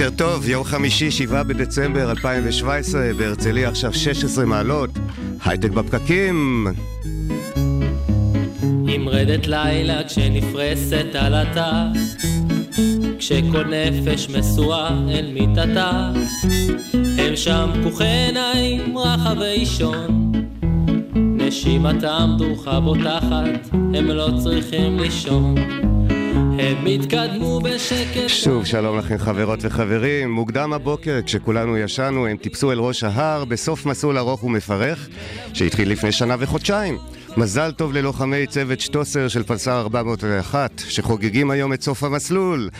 בוקר טוב, יום חמישי, 7 בדצמבר 2017, בהרצליה עכשיו 16 מעלות, הייטק בפקקים. עם רדת לילה כשנפרסת עלתה, כשכל נפש משואה אל מיטתה, הם שם פקוחי עיניים רחבי אישון, נשימתם דרוכה בוטחת, הם לא צריכים לישון. הם התקדמו בשקט. שוב, שלום לכם חברות וחברים. מוקדם הבוקר, כשכולנו ישנו, הם טיפסו אל ראש ההר בסוף מסלול ארוך ומפרך, שהתחיל לפני שנה וחודשיים. מזל טוב ללוחמי צוות שטוסר של פלסר 401, שחוגגים היום את סוף המסלול.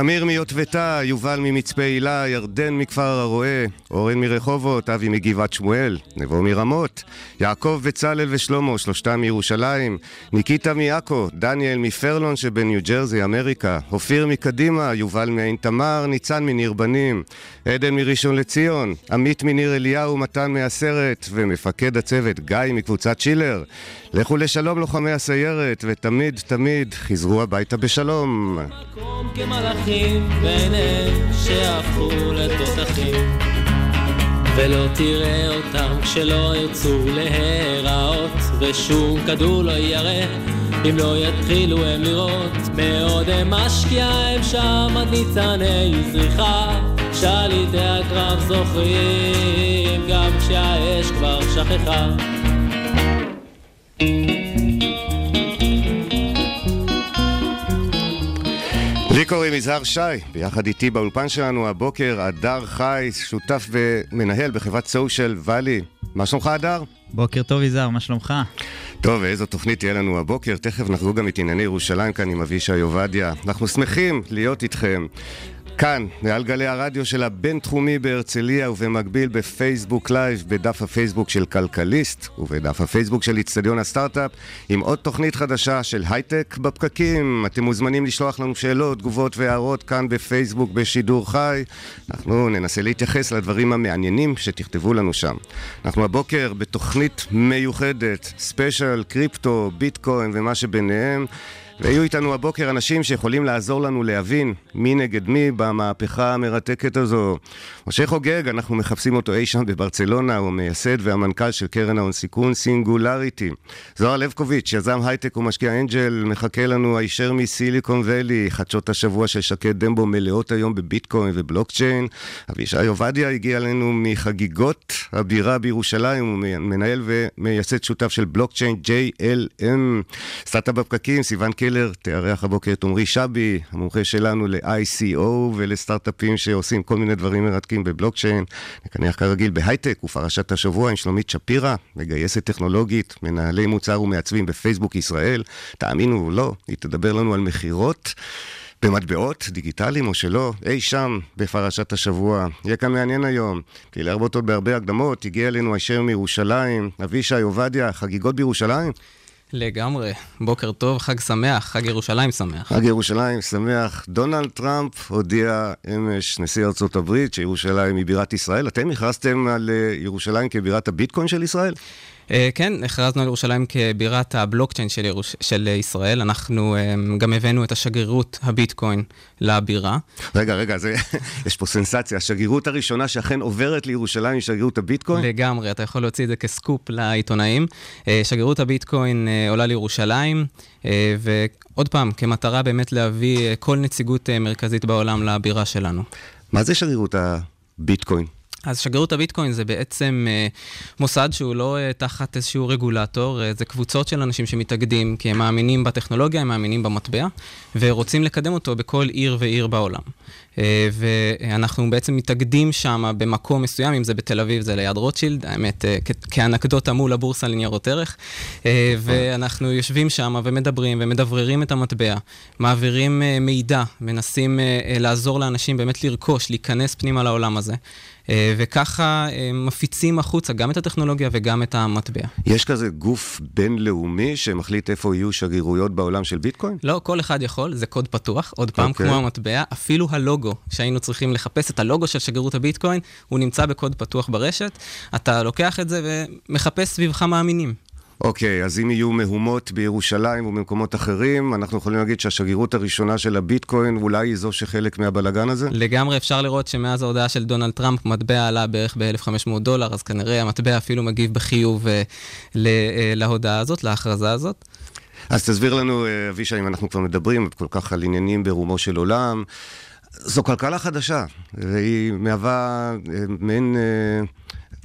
אמיר מיוטבתה, יובל ממצפה הילה, ירדן מכפר הרועה, אורן מרחובות, אבי מגבעת שמואל, נבו מרמות, יעקב בצלאל ושלמה, שלושתם מירושלים, ניקיטה מעכו, דניאל מפרלון שבניו ג'רזי, אמריקה, אופיר מקדימה, יובל מעין תמר, ניצן מניר בנים, עדן מראשון לציון, עמית מניר אליהו, מתן מהסרט, ומפקד הצוות גיא מקבוצת שילר. לכו לשלום לוחמי הסיירת, ותמיד תמיד חזרו הביתה בשלום. ולא תראה אותם כשלא ירצו להיראות ושום כדור לא יראה אם לא יתחילו הם לראות מאודם משקיע הם שם עד ניצני זריחה שליטי הקרב זוכרים גם כשהאש כבר שכחה לי קוראים יזהר שי, ביחד איתי באולפן שלנו הבוקר, הדר חי, שותף ומנהל בחברת סושיאל ואלי. מה שלומך, הדר? בוקר טוב, יזהר, מה שלומך? טוב, ואיזו תוכנית תהיה לנו הבוקר? תכף נחגוג גם את ענייני ירושלים כאן עם אבישי עובדיה. אנחנו שמחים להיות איתכם. כאן, מעל גלי הרדיו של הבינתחומי בהרצליה ובמקביל בפייסבוק לייב, בדף הפייסבוק של כלכליסט ובדף הפייסבוק של איצטדיון הסטארט-אפ עם עוד תוכנית חדשה של הייטק בפקקים. אתם מוזמנים לשלוח לנו שאלות, תגובות והערות כאן בפייסבוק בשידור חי. אנחנו ננסה להתייחס לדברים המעניינים שתכתבו לנו שם. אנחנו הבוקר בתוכנית מיוחדת, special, קריפטו, ביטקוין ומה שביניהם. ויהיו איתנו הבוקר אנשים שיכולים לעזור לנו להבין מי נגד מי במהפכה המרתקת הזו. משה חוגג, אנחנו מחפשים אותו אי שם בברצלונה, הוא המייסד והמנכ"ל של קרן ההון סיכון סינגולריטי. זוהר לבקוביץ', יזם הייטק ומשקיע angel, מחכה לנו הישר מסיליקון ואלי, חדשות השבוע של שקד דמבו מלאות היום בביטקוין ובלוקצ'יין. אבישי עובדיה הגיע אלינו מחגיגות הבירה בירושלים, הוא מנהל ומייסד שותף של בלוקצ'יין JLM. סטארט-אפ בפקקים, סיון קלר תארח הבוקר את עמרי שבי, המומחה שלנו ל-ICO ולסטארט-אפים שעושים כל מיני דברים מרתקים בבלוקצ'יין. נקנח כרגיל בהייטק ופרשת השבוע עם שלומית שפירא, מגייסת טכנולוגית, מנהלי מוצר ומעצבים בפייסבוק ישראל. תאמינו או לא, היא תדבר לנו על מכירות. במטבעות דיגיטליים או שלא, אי שם בפרשת השבוע. יהיה כאן מעניין היום, כי להרבות עוד בהרבה הקדמות, הגיע אלינו הישר מירושלים, אבישי עובדיה, חגיגות בירושלים. לגמרי. בוקר טוב, חג שמח, חג ירושלים שמח. חג ירושלים שמח. דונלד טראמפ הודיע אמש, נשיא ארצות הברית, שירושלים היא בירת ישראל. אתם הכרזתם על ירושלים כבירת הביטקוין של ישראל? כן, הכרזנו על ירושלים כבירת הבלוקצ'יין של, ירוש... של ישראל. אנחנו גם הבאנו את השגרירות הביטקוין לבירה. רגע, רגע, זה... יש פה סנסציה. השגרירות הראשונה שאכן עוברת לירושלים היא שגרירות הביטקוין? לגמרי, אתה יכול להוציא את זה כסקופ לעיתונאים. שגרירות הביטקוין עולה לירושלים, ועוד פעם, כמטרה באמת להביא כל נציגות מרכזית בעולם לבירה שלנו. מה זה שגרירות הביטקוין? אז שגרירות הביטקוין זה בעצם אה, מוסד שהוא לא אה, תחת איזשהו רגולטור, אה, זה קבוצות של אנשים שמתאגדים כי הם מאמינים בטכנולוגיה, הם מאמינים במטבע, ורוצים לקדם אותו בכל עיר ועיר בעולם. אה, ואנחנו בעצם מתאגדים שם במקום מסוים, אם זה בתל אביב זה ליד רוטשילד, האמת, אה, כאנקדוטה מול הבורסה לניירות ערך, אה, ואנחנו יושבים שם ומדברים ומדבררים את המטבע, מעבירים אה, מידע, מנסים אה, אה, לעזור לאנשים באמת לרכוש, להיכנס פנימה לעולם הזה. אה, וככה אה, מפיצים החוצה גם את הטכנולוגיה וגם את המטבע. יש כזה גוף בינלאומי שמחליט איפה יהיו שגרירויות בעולם של ביטקוין? לא, כל אחד יכול, זה קוד פתוח, עוד פעם, אוקיי. כמו המטבע, אפילו הלוגו, שהיינו צריכים לחפש את הלוגו של שגרירות הביטקוין, הוא נמצא בקוד פתוח ברשת, אתה לוקח את זה ומחפש סביבך מאמינים. אוקיי, אז אם יהיו מהומות בירושלים ובמקומות אחרים, אנחנו יכולים להגיד שהשגרירות הראשונה של הביטקוין אולי היא זו שחלק מהבלגן הזה? לגמרי אפשר לראות שמאז ההודעה של דונלד טראמפ, מטבע עלה בערך ב-1,500 דולר, אז כנראה המטבע אפילו מגיב בחיוב אה, ל- אה, להודעה הזאת, להכרזה הזאת. אז תסביר לנו, אה, אבישי, אם אנחנו כבר מדברים כל כך על עניינים ברומו של עולם, זו כלכלה חדשה, והיא מהווה מעין... אה,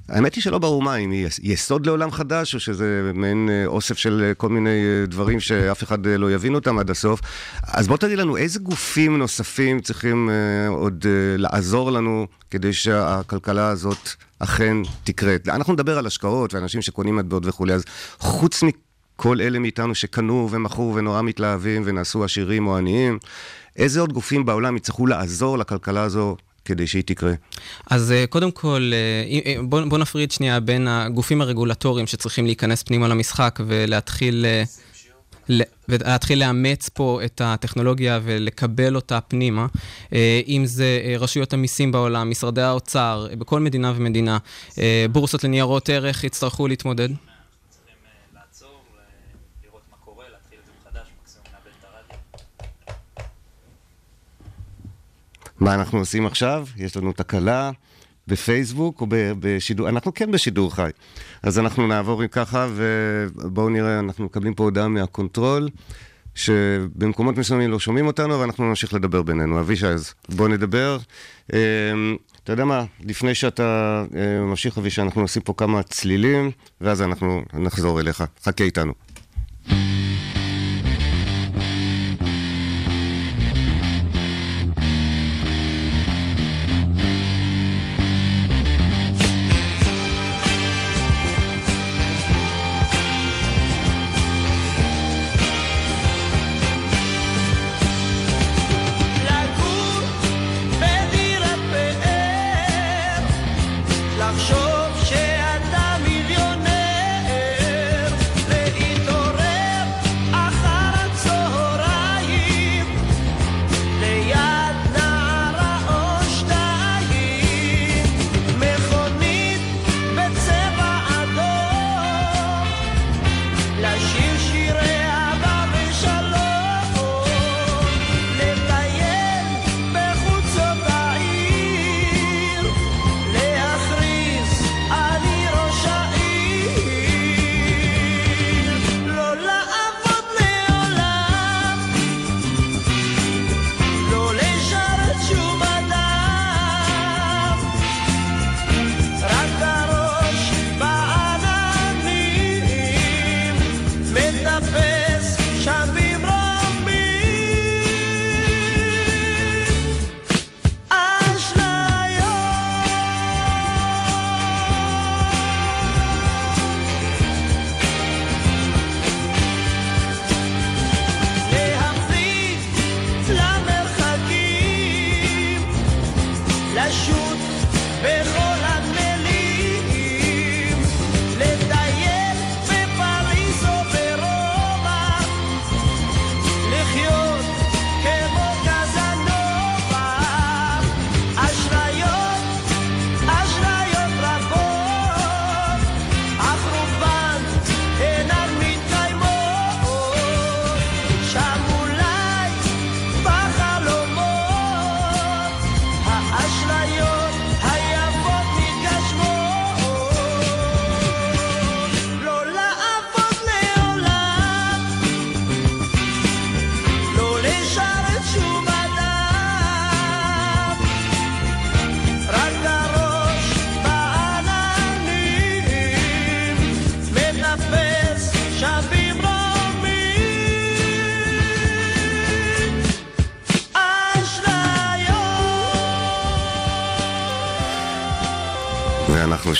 האמת היא שלא ברור מה, אם היא יס- יסוד לעולם חדש, או שזה מעין אה, אוסף של אה, כל מיני אה, דברים שאף אחד לא יבין אותם עד הסוף. אז בוא תגיד לנו, איזה גופים נוספים צריכים עוד לעזור לנו כדי שהכלכלה הזאת אכן תקרה? אנחנו נדבר על השקעות ואנשים שקונים מטבעות וכולי, אז חוץ מ... כל אלה מאיתנו שקנו ומכרו ונורא מתלהבים ונעשו עשירים או עניים, איזה עוד גופים בעולם יצטרכו לעזור לכלכלה הזו כדי שהיא תקרה? אז אה, קודם כל, אה, אה, בוא, בוא נפריד שנייה בין הגופים הרגולטוריים שצריכים להיכנס פנימה למשחק ולהתחיל... ולהתחיל לאמץ פה את הטכנולוגיה ולקבל אותה פנימה, אם זה רשויות המיסים בעולם, משרדי האוצר, בכל מדינה ומדינה, בורסות לניירות ערך יצטרכו להתמודד. מה אנחנו עושים עכשיו? יש לנו תקלה בפייסבוק או בשידור, אנחנו כן בשידור חי. אז אנחנו נעבור עם ככה ובואו נראה, אנחנו מקבלים פה הודעה מה control. שבמקומות מסוימים לא שומעים אותנו, אבל אנחנו נמשיך לדבר בינינו. אבישי, אז בוא נדבר. אה, אתה יודע מה, לפני שאתה אה, ממשיך, אבישי, אנחנו נשים פה כמה צלילים, ואז אנחנו נחזור אליך. חכה איתנו.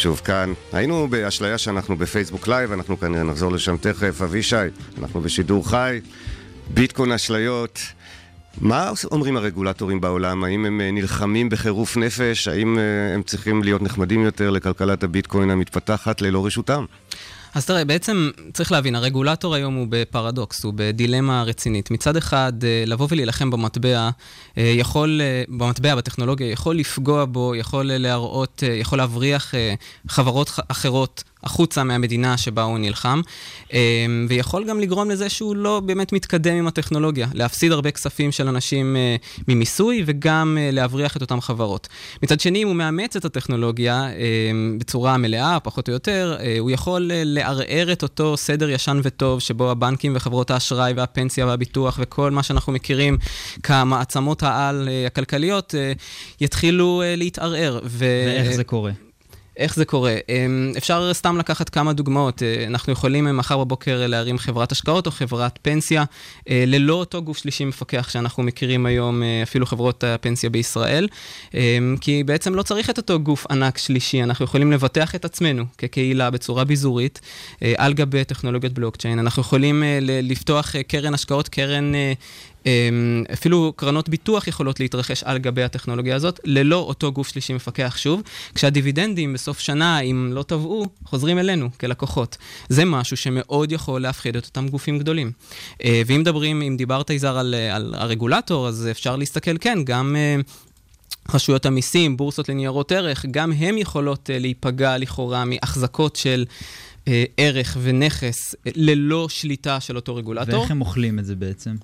שוב כאן. היינו באשליה שאנחנו בפייסבוק לייב, אנחנו כנראה נחזור לשם תכף. אבישי, אנחנו בשידור חי, ביטקוין אשליות. מה אומרים הרגולטורים בעולם? האם הם אה, נלחמים בחירוף נפש? האם אה, הם צריכים להיות נחמדים יותר לכלכלת הביטקוין המתפתחת ללא רשותם? אז תראה, בעצם צריך להבין, הרגולטור היום הוא בפרדוקס, הוא בדילמה רצינית. מצד אחד, אה, לבוא ולהילחם במטבע, אה, יכול, אה, במטבע, בטכנולוגיה, יכול לפגוע בו, יכול להראות, יכול להבריח חברות אחרות החוצה מהמדינה שבה הוא נלחם, ויכול גם לגרום לזה שהוא לא באמת מתקדם עם הטכנולוגיה, להפסיד הרבה כספים של אנשים ממיסוי וגם להבריח את אותן חברות. מצד שני, אם הוא מאמץ את הטכנולוגיה בצורה מלאה, פחות או יותר, הוא יכול לערער את אותו סדר ישן וטוב שבו הבנקים וחברות האשראי והפנסיה והביטוח וכל מה שאנחנו מכירים כמעצמות העל הכלכליות יתחילו להתערער. ו... ואיך זה קורה? איך זה קורה? אמ, אפשר סתם לקחת כמה דוגמאות. אה, אנחנו יכולים מחר בבוקר להרים חברת השקעות או חברת פנסיה, אה, ללא אותו גוף שלישי מפקח שאנחנו מכירים היום, אה, אפילו חברות הפנסיה בישראל, אמ, כי בעצם לא צריך את אותו גוף ענק שלישי, אנחנו יכולים לבטח את עצמנו כקהילה בצורה ביזורית, על גבי טכנולוגיות בלוקצ'יין. אנחנו יכולים לפתוח קרן השקעות, קרן אפילו קרנות ביטוח יכולות להתרחש על גבי הטכנולוגיה הזאת, ללא אותו גוף שלישי מפקח שוב, כשהדיבידנדים בסוף שנה, אם לא תבעו, חוזרים אלינו כלקוחות. זה משהו שמאוד יכול להפחיד את אותם גופים גדולים. אה, ואם מדברים, אם דיברת יזהר על, על הרגולטור, אז אפשר להסתכל, כן, גם... אה, רשויות המיסים, בורסות לניירות ערך, גם הן יכולות אה, להיפגע לכאורה מהחזקות של ערך ונכס אה, ללא שליטה של אותו רגולטור. ואיך הם אוכלים את זה בעצם?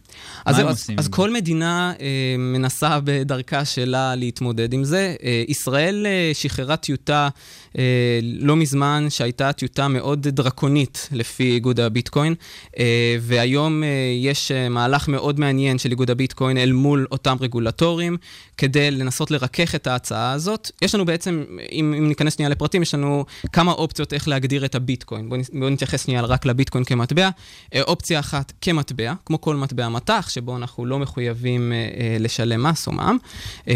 אז, מה הם עושים? אז כל מדינה אה, מנסה בדרכה שלה להתמודד עם זה. אה, ישראל אה, שחררה טיוטה אה, לא מזמן, שהייתה טיוטה מאוד דרקונית לפי איגוד הביטקוין, אה, והיום אה, יש אה, מהלך מאוד מעניין של איגוד הביטקוין אל מול אותם רגולטורים, כדי לנסות לרכך את ההצעה הזאת. יש לנו בעצם, אם, אם ניכנס שנייה לפרטים, יש לנו כמה אופציות איך להגדיר את הביטקוין. ביטקוין. בואו בוא נתייחס שנייה רק לביטקוין כמטבע. אה, אופציה אחת כמטבע, כמו כל מטבע מטח, שבו אנחנו לא מחויבים אה, אה, לשלם מס או מע"מ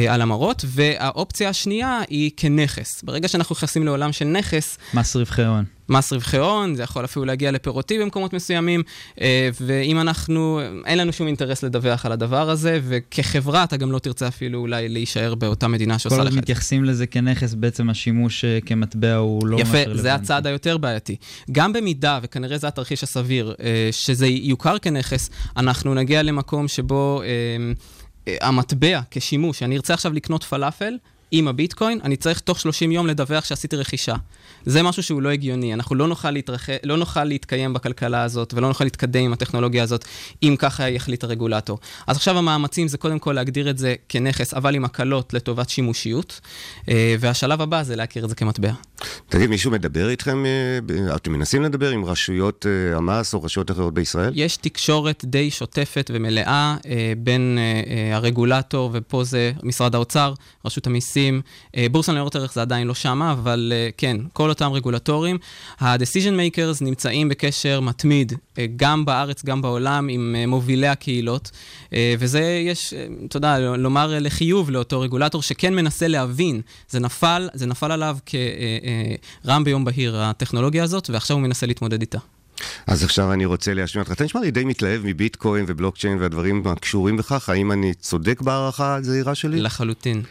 על המרות, והאופציה השנייה היא כנכס. ברגע שאנחנו נכנסים לעולם של נכס... מס רווחי הון. מס רווחי הון, זה יכול אפילו להגיע לפירותי במקומות מסוימים, אה, ואם אנחנו, אין לנו שום אינטרס לדווח על הדבר הזה, וכחברה אתה גם לא תרצה אפילו אולי להישאר באותה מדינה שעושה לך את זה. כל עוד מתייחסים לזה כנכס, בעצם השימוש אה, כמטבע הוא לא יפה, זה הצעד היותר בעייתי. גם במידה, וכנראה זה התרחיש הסביר, אה, שזה יוכר כנכס, אנחנו נגיע למקום שבו... המטבע כשימוש, אני ארצה עכשיו לקנות פלאפל, עם הביטקוין, אני צריך תוך 30 יום לדווח שעשיתי רכישה. זה משהו שהוא לא הגיוני, אנחנו לא נוכל, להתרח... לא נוכל להתקיים בכלכלה הזאת ולא נוכל להתקדם עם הטכנולוגיה הזאת, אם ככה יחליט הרגולטור. אז עכשיו המאמצים זה קודם כל להגדיר את זה כנכס, אבל עם הקלות לטובת שימושיות, אה, והשלב הבא זה להכיר את זה כמטבע. תגיד, מישהו מדבר איתכם, אה, אתם מנסים לדבר עם רשויות אה, המס או רשויות אחרות בישראל? יש תקשורת די שוטפת ומלאה בין הרגולטור, ופה זה משרד האוצר, רשות המיסים. מיסים. בורסה לניירות ערך זה עדיין לא שמה, אבל כן, כל אותם רגולטורים. ה-decision makers נמצאים בקשר מתמיד, אה, גם בארץ, גם בעולם, עם מובילי הקהילות, וזה יש, אתה יודע, לומר לחיוב לאותו רגולטור שכן מנסה להבין. זה נפל, זה נפל עליו כרעם ביום בהיר, הטכנולוגיה הזאת, ועכשיו הוא מנסה להתמודד איתה. אז עכשיו אני רוצה להשמיע אותך. אתה נשמע לי די מתלהב מביטקוין ובלוקצ'יין והדברים הקשורים בכך. האם אני צודק בהערכה הזהירה שלי? לחלוטין.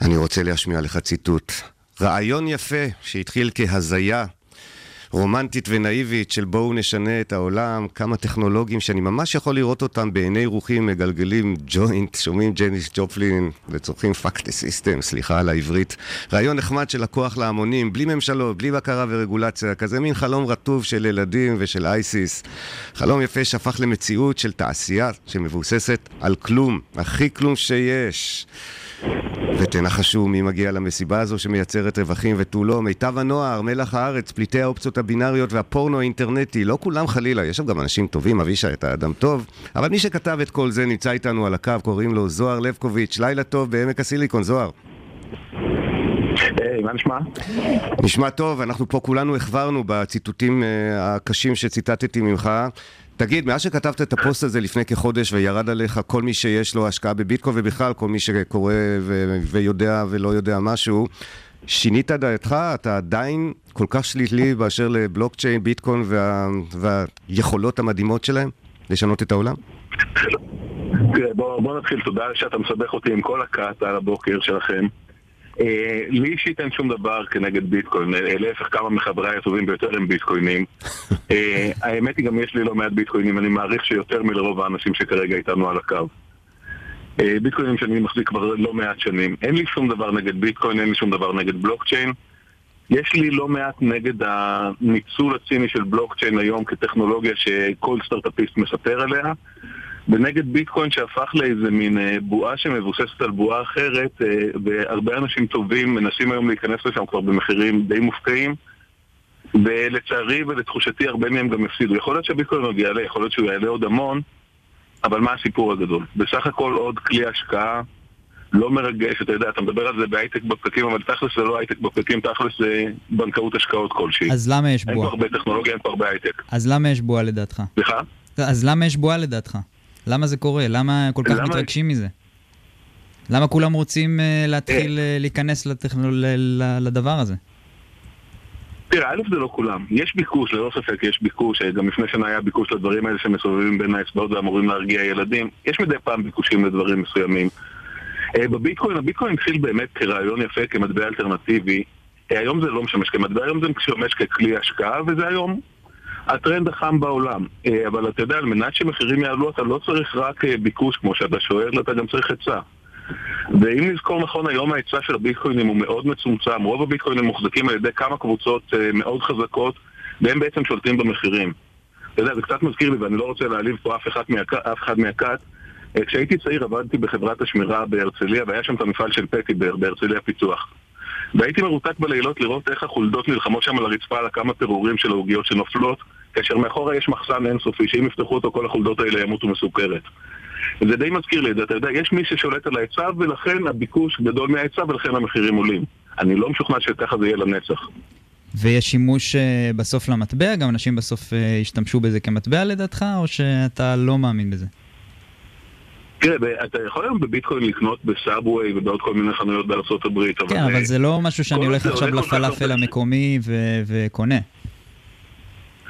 אני רוצה להשמיע לך ציטוט. רעיון יפה שהתחיל כהזיה רומנטית ונאיבית של בואו נשנה את העולם, כמה טכנולוגים שאני ממש יכול לראות אותם בעיני רוחי מגלגלים ג'וינט, שומעים ג'ניס ג'ופלין וצורכים fuck the system, סליחה על העברית. רעיון נחמד של לקוח להמונים, בלי ממשלות, בלי בקרה ורגולציה, כזה מין חלום רטוב של ילדים ושל אייסיס. חלום יפה שהפך למציאות של תעשייה שמבוססת על כלום, הכי כלום שיש. ותנחשו מי מגיע למסיבה הזו שמייצרת רווחים ותו לא. מיטב הנוער, מלח הארץ, פליטי האופציות הבינאריות והפורנו האינטרנטי. לא כולם חלילה, יש שם גם אנשים טובים, אבישי, אתה אדם טוב. אבל מי שכתב את כל זה נמצא איתנו על הקו, קוראים לו זוהר לבקוביץ'. לילה טוב בעמק הסיליקון, זוהר. היי, מה נשמע? נשמע טוב, אנחנו פה כולנו החברנו בציטוטים אה, הקשים שציטטתי ממך. תגיד, מאז שכתבת את הפוסט הזה לפני כחודש וירד עליך כל מי שיש לו השקעה בביטקוין ובכלל כל מי שקורא ו- ויודע ולא יודע משהו, שינית דעתך? אתה עדיין כל כך שלילי באשר לבלוקצ'יין, ביטקוין וה... והיכולות המדהימות שלהם לשנות את העולם? תראה, בוא, בוא נתחיל, תודה שאתה מסבך אותי עם כל הכת על הבוקר שלכם. אה, לי אישית אין שום דבר כנגד ביטקוין, אה, להפך כמה מחבריי הטובים ביותר הם ביטקוינים. אה, האמת היא גם יש לי לא מעט ביטקוינים, אני מעריך שיותר מלרוב האנשים שכרגע איתנו על הקו. ביטקוינים שאני מחזיק כבר לא מעט שנים. אין לי שום דבר נגד ביטקוין, אין לי שום דבר נגד בלוקצ'יין. יש לי לא מעט נגד הניצול הציני של בלוקצ'יין היום כטכנולוגיה שכל סטארט-אפיסט מספר עליה. ונגד ביטקוין שהפך לאיזה מין אה, בועה שמבוססת על בועה אחרת, אה, והרבה אנשים טובים מנסים היום להיכנס לשם כבר במחירים די מופקעים, ולצערי ולתחושתי הרבה מהם גם יפסידו. יכול להיות שהביטקוין עוד יעלה, יכול להיות שהוא יעלה עוד המון, אבל מה הסיפור הגדול? בסך הכל עוד כלי השקעה לא מרגש, אתה יודע, אתה מדבר על זה בהייטק בפקקים, אבל תכלס זה לא הייטק בפקקים, תכלס זה בנקאות השקעות כלשהי. אז למה יש אין פה בועה? הרבה טכנולוגיה, אין פה הרבה הייטק. אז למה יש בועה לדעתך? סליחה? אז למה יש בועה לדעתך? למה זה קורה? למה כל כך למה- מתרגשים מזה? למה כולם רוצים אה, להתחיל אה, להיכנס לטכנול... לדבר הזה? תראה, א' זה לא כולם. יש ביקוש, ללא ספק יש ביקוש. אה, גם לפני שנה היה ביקוש לדברים האלה שמסובבים בין האצבעות ואמורים להרגיע ילדים. יש מדי פעם ביקושים לדברים מסוימים. אה, בביטקוין, הביטקוין התחיל באמת כרעיון יפה, כמטבע אלטרנטיבי. אה, היום זה לא משמש כמטבע, היום זה משמש ככלי השקעה, וזה היום הטרנד החם בעולם. אה, אבל אתה יודע, על מנת שמחירים יעלו, אתה לא צריך רק אה, ביקוש, כמו שאתה שואל, אתה גם צריך היצע. ואם נזכור נכון, היום ההיצע של הביטקוינים הוא מאוד מצומצם. רוב הביטקוינים מוחזקים על ידי כמה קבוצות אה, מאוד חזקות, והם בעצם שולטים במחירים. אתה יודע, זה קצת מזכיר לי, ואני לא רוצה להעליב פה אף אחד, מהכ... אף אחד מהכת. אה, כשהייתי צעיר עבדתי בחברת השמירה בהרצליה, והיה שם את המפעל של פטיבר בהרצליה פיצוח. והייתי מרותק בלילות לראות איך החולדות נלחמות שם על הרצפה על הכמה פירורים של העוגיות שנופלות, כאשר מאחורה יש מחסן אינסופי, שאם יפתחו אותו כל החולדות האלה ימותו מסוכרת. זה די מזכיר לי את זה, אתה יודע, יש מי ששולט על ההיצע ולכן הביקוש גדול מההיצע ולכן המחירים עולים. אני לא משוכנע שככה זה יהיה לנצח. ויש שימוש אה, בסוף למטבע? גם אנשים בסוף אה, ישתמשו בזה כמטבע לדעתך, או שאתה לא מאמין בזה? תראה, אתה יכול היום בביטקוין לקנות בסאבווי ובעוד כל מיני חנויות בארצות הברית, אבל... כן, אבל זה לא משהו שאני הולך עכשיו כך לפלאפל. המקומי וקונה.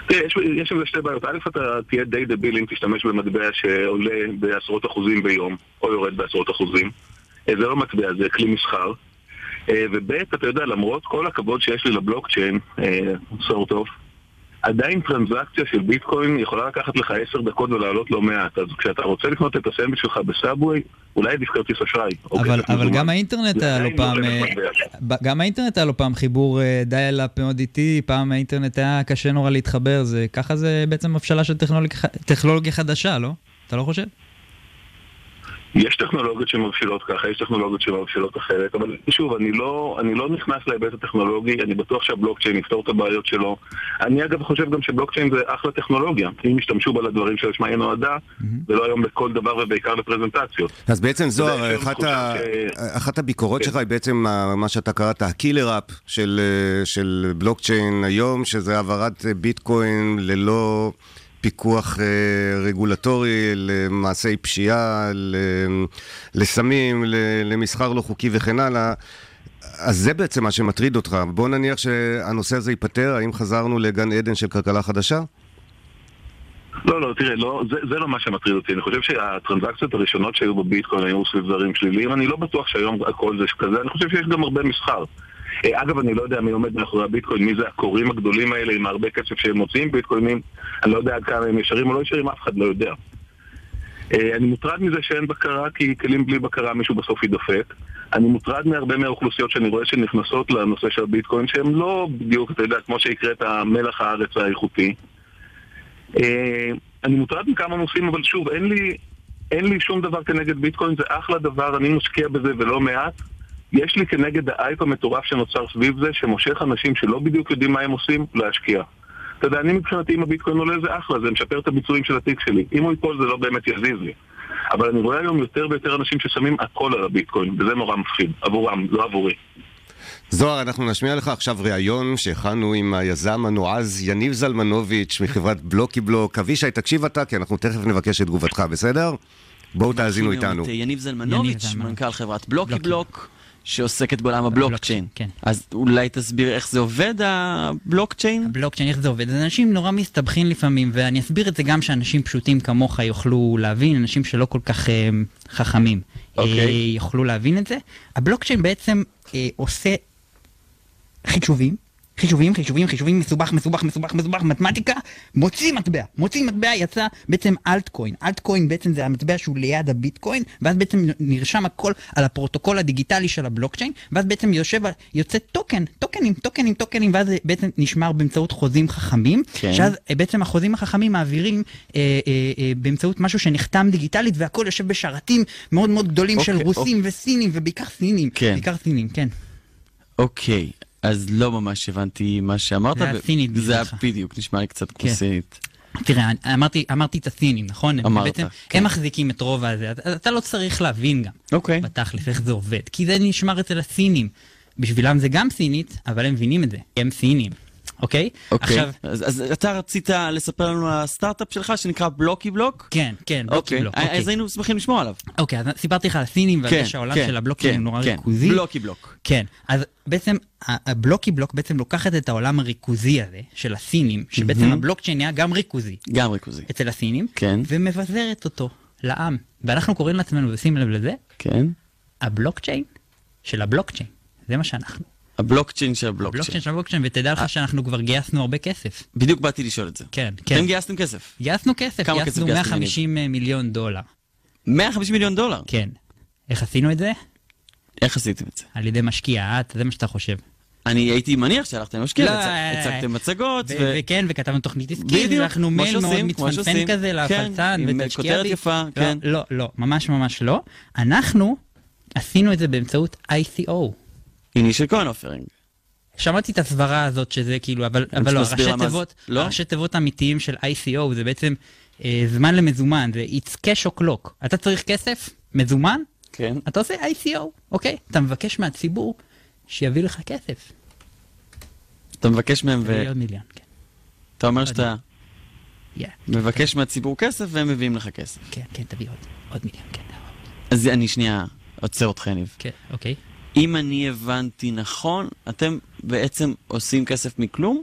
תראה, יש, יש עם זה שתי בעיות. א', אתה תהיה די דביל אם תשתמש במטבע שעולה בעשרות אחוזים ביום, או יורד בעשרות אחוזים. אה, זה לא מטבע, זה כלי מסחר. אה, וב', אתה יודע, למרות כל הכבוד שיש לי לבלוקצ'יין, סורט אוף, עדיין טרנזקציה של ביטקוין יכולה לקחת לך עשר דקות ולעלות לא מעט. אז כשאתה רוצה לקנות את הסנדוויץ' שלך בסאבווי, אולי עדיף כרטיס אשראי. או אבל, אבל מזומן. גם האינטרנט היה לא פעם, אה, גם האינטרנט היה לו פעם חיבור אה, דיאל-אפ מאוד איטי, פעם האינטרנט היה קשה נורא להתחבר, זה ככה זה בעצם הבשלה של טכנולוגיה, טכנולוגיה חדשה, לא? אתה לא חושב? יש טכנולוגיות שמבשילות ככה, יש טכנולוגיות שמבשילות אחרת, אבל שוב, אני לא, אני לא נכנס להיבט הטכנולוגי, אני בטוח שהבלוקצ'יין יפתור את הבעיות שלו. אני אגב חושב גם שבלוקצ'יין זה אחלה טכנולוגיה, אם ישתמשו בה לדברים שלשמה היא נועדה, ולא היום לכל דבר ובעיקר לפרזנטציות. אז בעצם זוהר, אחת, ה... ש- אחת הביקורות כן. שלך היא בעצם מה שאתה קראת הקילר אפ של, אה, של בלוקצ'יין היום, שזה העברת ביטקוין ללא פיקוח אה, רגולטורי למעשי פשיעה, לסמים, למסחר לא חוקי וכן הלאה. אז זה בעצם מה שמטריד אותך. בוא נניח שהנושא הזה ייפתר, האם חזרנו לגן עדן של כלכלה חדשה? לא, לא, תראה, לא, זה, זה לא מה שמטריד אותי. אני חושב שהטרנזקציות הראשונות שהיו בביטקוין היו סביב זרים שליליים. אני לא בטוח שהיום הכל זה כזה. אני חושב שיש גם הרבה מסחר. אה, אגב, אני לא יודע מי עומד מאחורי הביטקוין, מי זה הקוראים הגדולים האלה עם הרבה כסף שהם מוציאים ביטקוינים. אני לא יודע עד כמה הם ישרים או לא ישרים, אף אחד לא יודע. אה, אני מוטרד מזה שאין בקרה, כי כלים בלי בקרה מישהו בסוף יידפק. אני מוטרד מהרבה מהאוכלוסיות שאני רואה שנכנסות לנושא של הביטקוין, שהן לא בדיוק, אתה יודע, כמו שהקראת, מלח הארץ האיכותי. אה, אני מוטרד מכמה נושאים, אבל שוב, אין לי, אין לי שום דבר כנגד ביטקוין, זה אחלה דבר, אני משקיע בזה ולא מעט. יש לי כנגד האייפ המטורף שנוצר סביב זה, שמושך אנשים שלא בדיוק יודעים מה הם עושים, להשקיע. אתה יודע, אני מבחינתי אם הביטקוין עולה זה אחלה, זה משפר את הביצועים של התיק שלי. אם הוא ייפול זה לא באמת יזיז לי. אבל אני רואה היום יותר ויותר אנשים ששמים הכל על הביטקוין, וזה נורא מפחיד. עבורם, לא עבורי. זוהר, אנחנו נשמיע לך עכשיו ראיון שהכנו עם היזם הנועז יניב זלמנוביץ' מחברת בלוקי בלוק. אבישי, תקשיב אתה, כי אנחנו תכף נבקש את תגובתך, בסדר? בואו תאזינו איתנו. יניב זלמנוביץ'. מנכ"ל חברת בלוקי. בלוק, שעוסקת בעולם הבלוקצ'יין. כן. אז אולי תסביר איך זה עובד, הבלוקצ'יין? הבלוקצ'יין, איך זה עובד? אז אנשים נורא מסתבכים לפעמים, ואני אסביר את זה גם שאנשים פשוטים כמוך יוכלו להבין, אנשים שלא כל כך אה, חכמים אוקיי. אה, יוכלו להבין את זה. הבלוקצ'יין בעצם אה, עושה חישובים. חישובים, חישובים, חישובים, מסובך, מסובך, מסובך, מסובך, מתמטיקה, מוציא מטבע. מוציא מטבע יצא בעצם altcoin. altcoin בעצם זה המטבע שהוא ליד הביטקוין, ואז בעצם נרשם הכל על הפרוטוקול הדיגיטלי של הבלוקצ'יין, ואז בעצם יושב, יוצא טוקן, טוקנים, טוקנים, טוקנים, ואז זה בעצם נשמר באמצעות חוזים חכמים, כן. שאז אה, בעצם החוזים החכמים מעבירים אה, אה, אה, באמצעות משהו שנחתם דיגיטלית, והכל יושב בשרתים מאוד מאוד גדולים של אוקיי, רוסים וסינים, ובעיקר סינים. כן. בעיקר סינים, כן. אוקיי, אז לא ממש הבנתי מה שאמרת. זה היה ו- סינית זה היה בשבילך. בדיוק, נשמע לי קצת כמו כן. תראה, אמרתי, אמרתי את הסינים, נכון? אמרת, בעצם, כן. הם מחזיקים את רוב הזה, אז אתה לא צריך להבין גם, אוקיי. בתכלס, איך זה עובד, כי זה נשמר אצל הסינים. בשבילם זה גם סינית, אבל הם מבינים את זה, הם סינים, אוקיי? אוקיי. עכשיו, אז, אז אתה רצית לספר לנו על הסטארט-אפ שלך שנקרא בלוקי בלוק? כן, כן, בלוקי אוקיי. בלוק, אז אוקיי. היינו שמחים לשמוע עליו. אוקיי, אז סיפרתי לך על הסינים ועל כן, זה שהעולם כן, של הבלוקים כן, הוא נורא כן. ריכוזי. בלוקי בלוק. כן, אז בעצם הבלוקי בלוק בעצם לוקחת את העולם הריכוזי הזה, של הסינים, שבעצם מהמם. הבלוקצ'יין נהיה גם ריכוזי. גם ריכוזי. אצל הסינים, כן. ומבזרת אותו לעם. ואנחנו קוראים לעצמנו, ושים לב לזה, כן. הבלוקצ'יין של הבלוקצ'יין. זה מה שאנחנו. הבלוקצ'יין של הבלוקצ'יין. הבלוקצ'יין של הבלוקצ'יין, ותדע לך שאנחנו כבר גייסנו הרבה כסף. בדיוק באתי לשאול את זה. כן, כן. אתם גייסתם כסף. גייסנו כסף, כמה כסף גייסנו גייסתם, 150 מיליון דולר. 150 מיליון דולר. כן. איך עשינו את זה? איך עשיתם את זה? על ידי משקיע, את, זה מה שאתה חושב. אני הייתי מניח שהלכתם למשקיע, לא, אה, הצגתם מצגות. וכן, וכתבנו תוכנית עסקית, כמו מייל מאוד מתפנפן. כזה כן, להפצן, ותשקיע. יפה, לא, כן. לא, לא, ממש ממש לא. אנחנו עשינו את זה באמצעות ICO. אינישל קוין אופרינג. שמעתי את הסברה הזאת שזה כאילו, אבל, אבל לא, זה- תיבות, לא? הראשי תיבות האמיתיים של ICO זה בעצם אה, זמן למזומן, זה It's cash or clock. אתה צריך כסף, מזומן, כן. אתה עושה ICO, אוקיי? אתה מבקש מהציבור שיביא לך כסף. אתה מבקש מהם ו... עוד מיליון, כן. אתה אומר שאתה Yeah, מבקש מהציבור כסף והם מביאים לך כסף. כן, כן, תביא עוד, עוד מיליון, כן. אז אני שנייה עוצר אותך, יניב. כן, אוקיי. אם אני הבנתי נכון, אתם בעצם עושים כסף מכלום?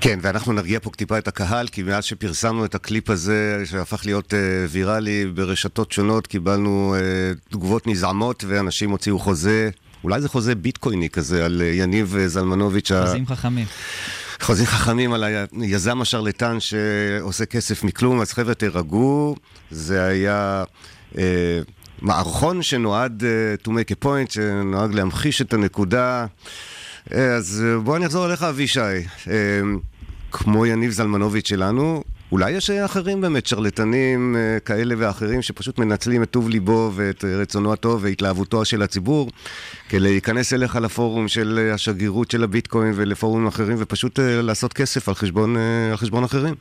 כן, ואנחנו נרגיע פה טיפה את הקהל, כי מאז שפרסמנו את הקליפ הזה, שהפך להיות uh, ויראלי ברשתות שונות, קיבלנו uh, תגובות נזעמות, ואנשים הוציאו חוזה, אולי זה חוזה ביטקויני כזה, על uh, יניב אה, זלמנוביץ', ה- חוזים חכמים. חוזים חכמים על היזם השרלטן שעושה כסף מכלום, אז חבר'ה תירגעו, זה היה אה, מערכון שנועד אה, to make a point, שנועד להמחיש את הנקודה. אה, אז אה, בוא אני אחזור אליך אבישי. אה, כמו יניב זלמנוביץ' שלנו, אולי יש אחרים באמת, שרלטנים אה, כאלה ואחרים, שפשוט מנצלים את טוב ליבו ואת רצונו הטוב והתלהבותו של הציבור, כדי להיכנס אליך לפורום של השגרירות של הביטקוין ולפורומים אחרים, ופשוט אה, לעשות כסף על חשבון, אה, על חשבון אחרים.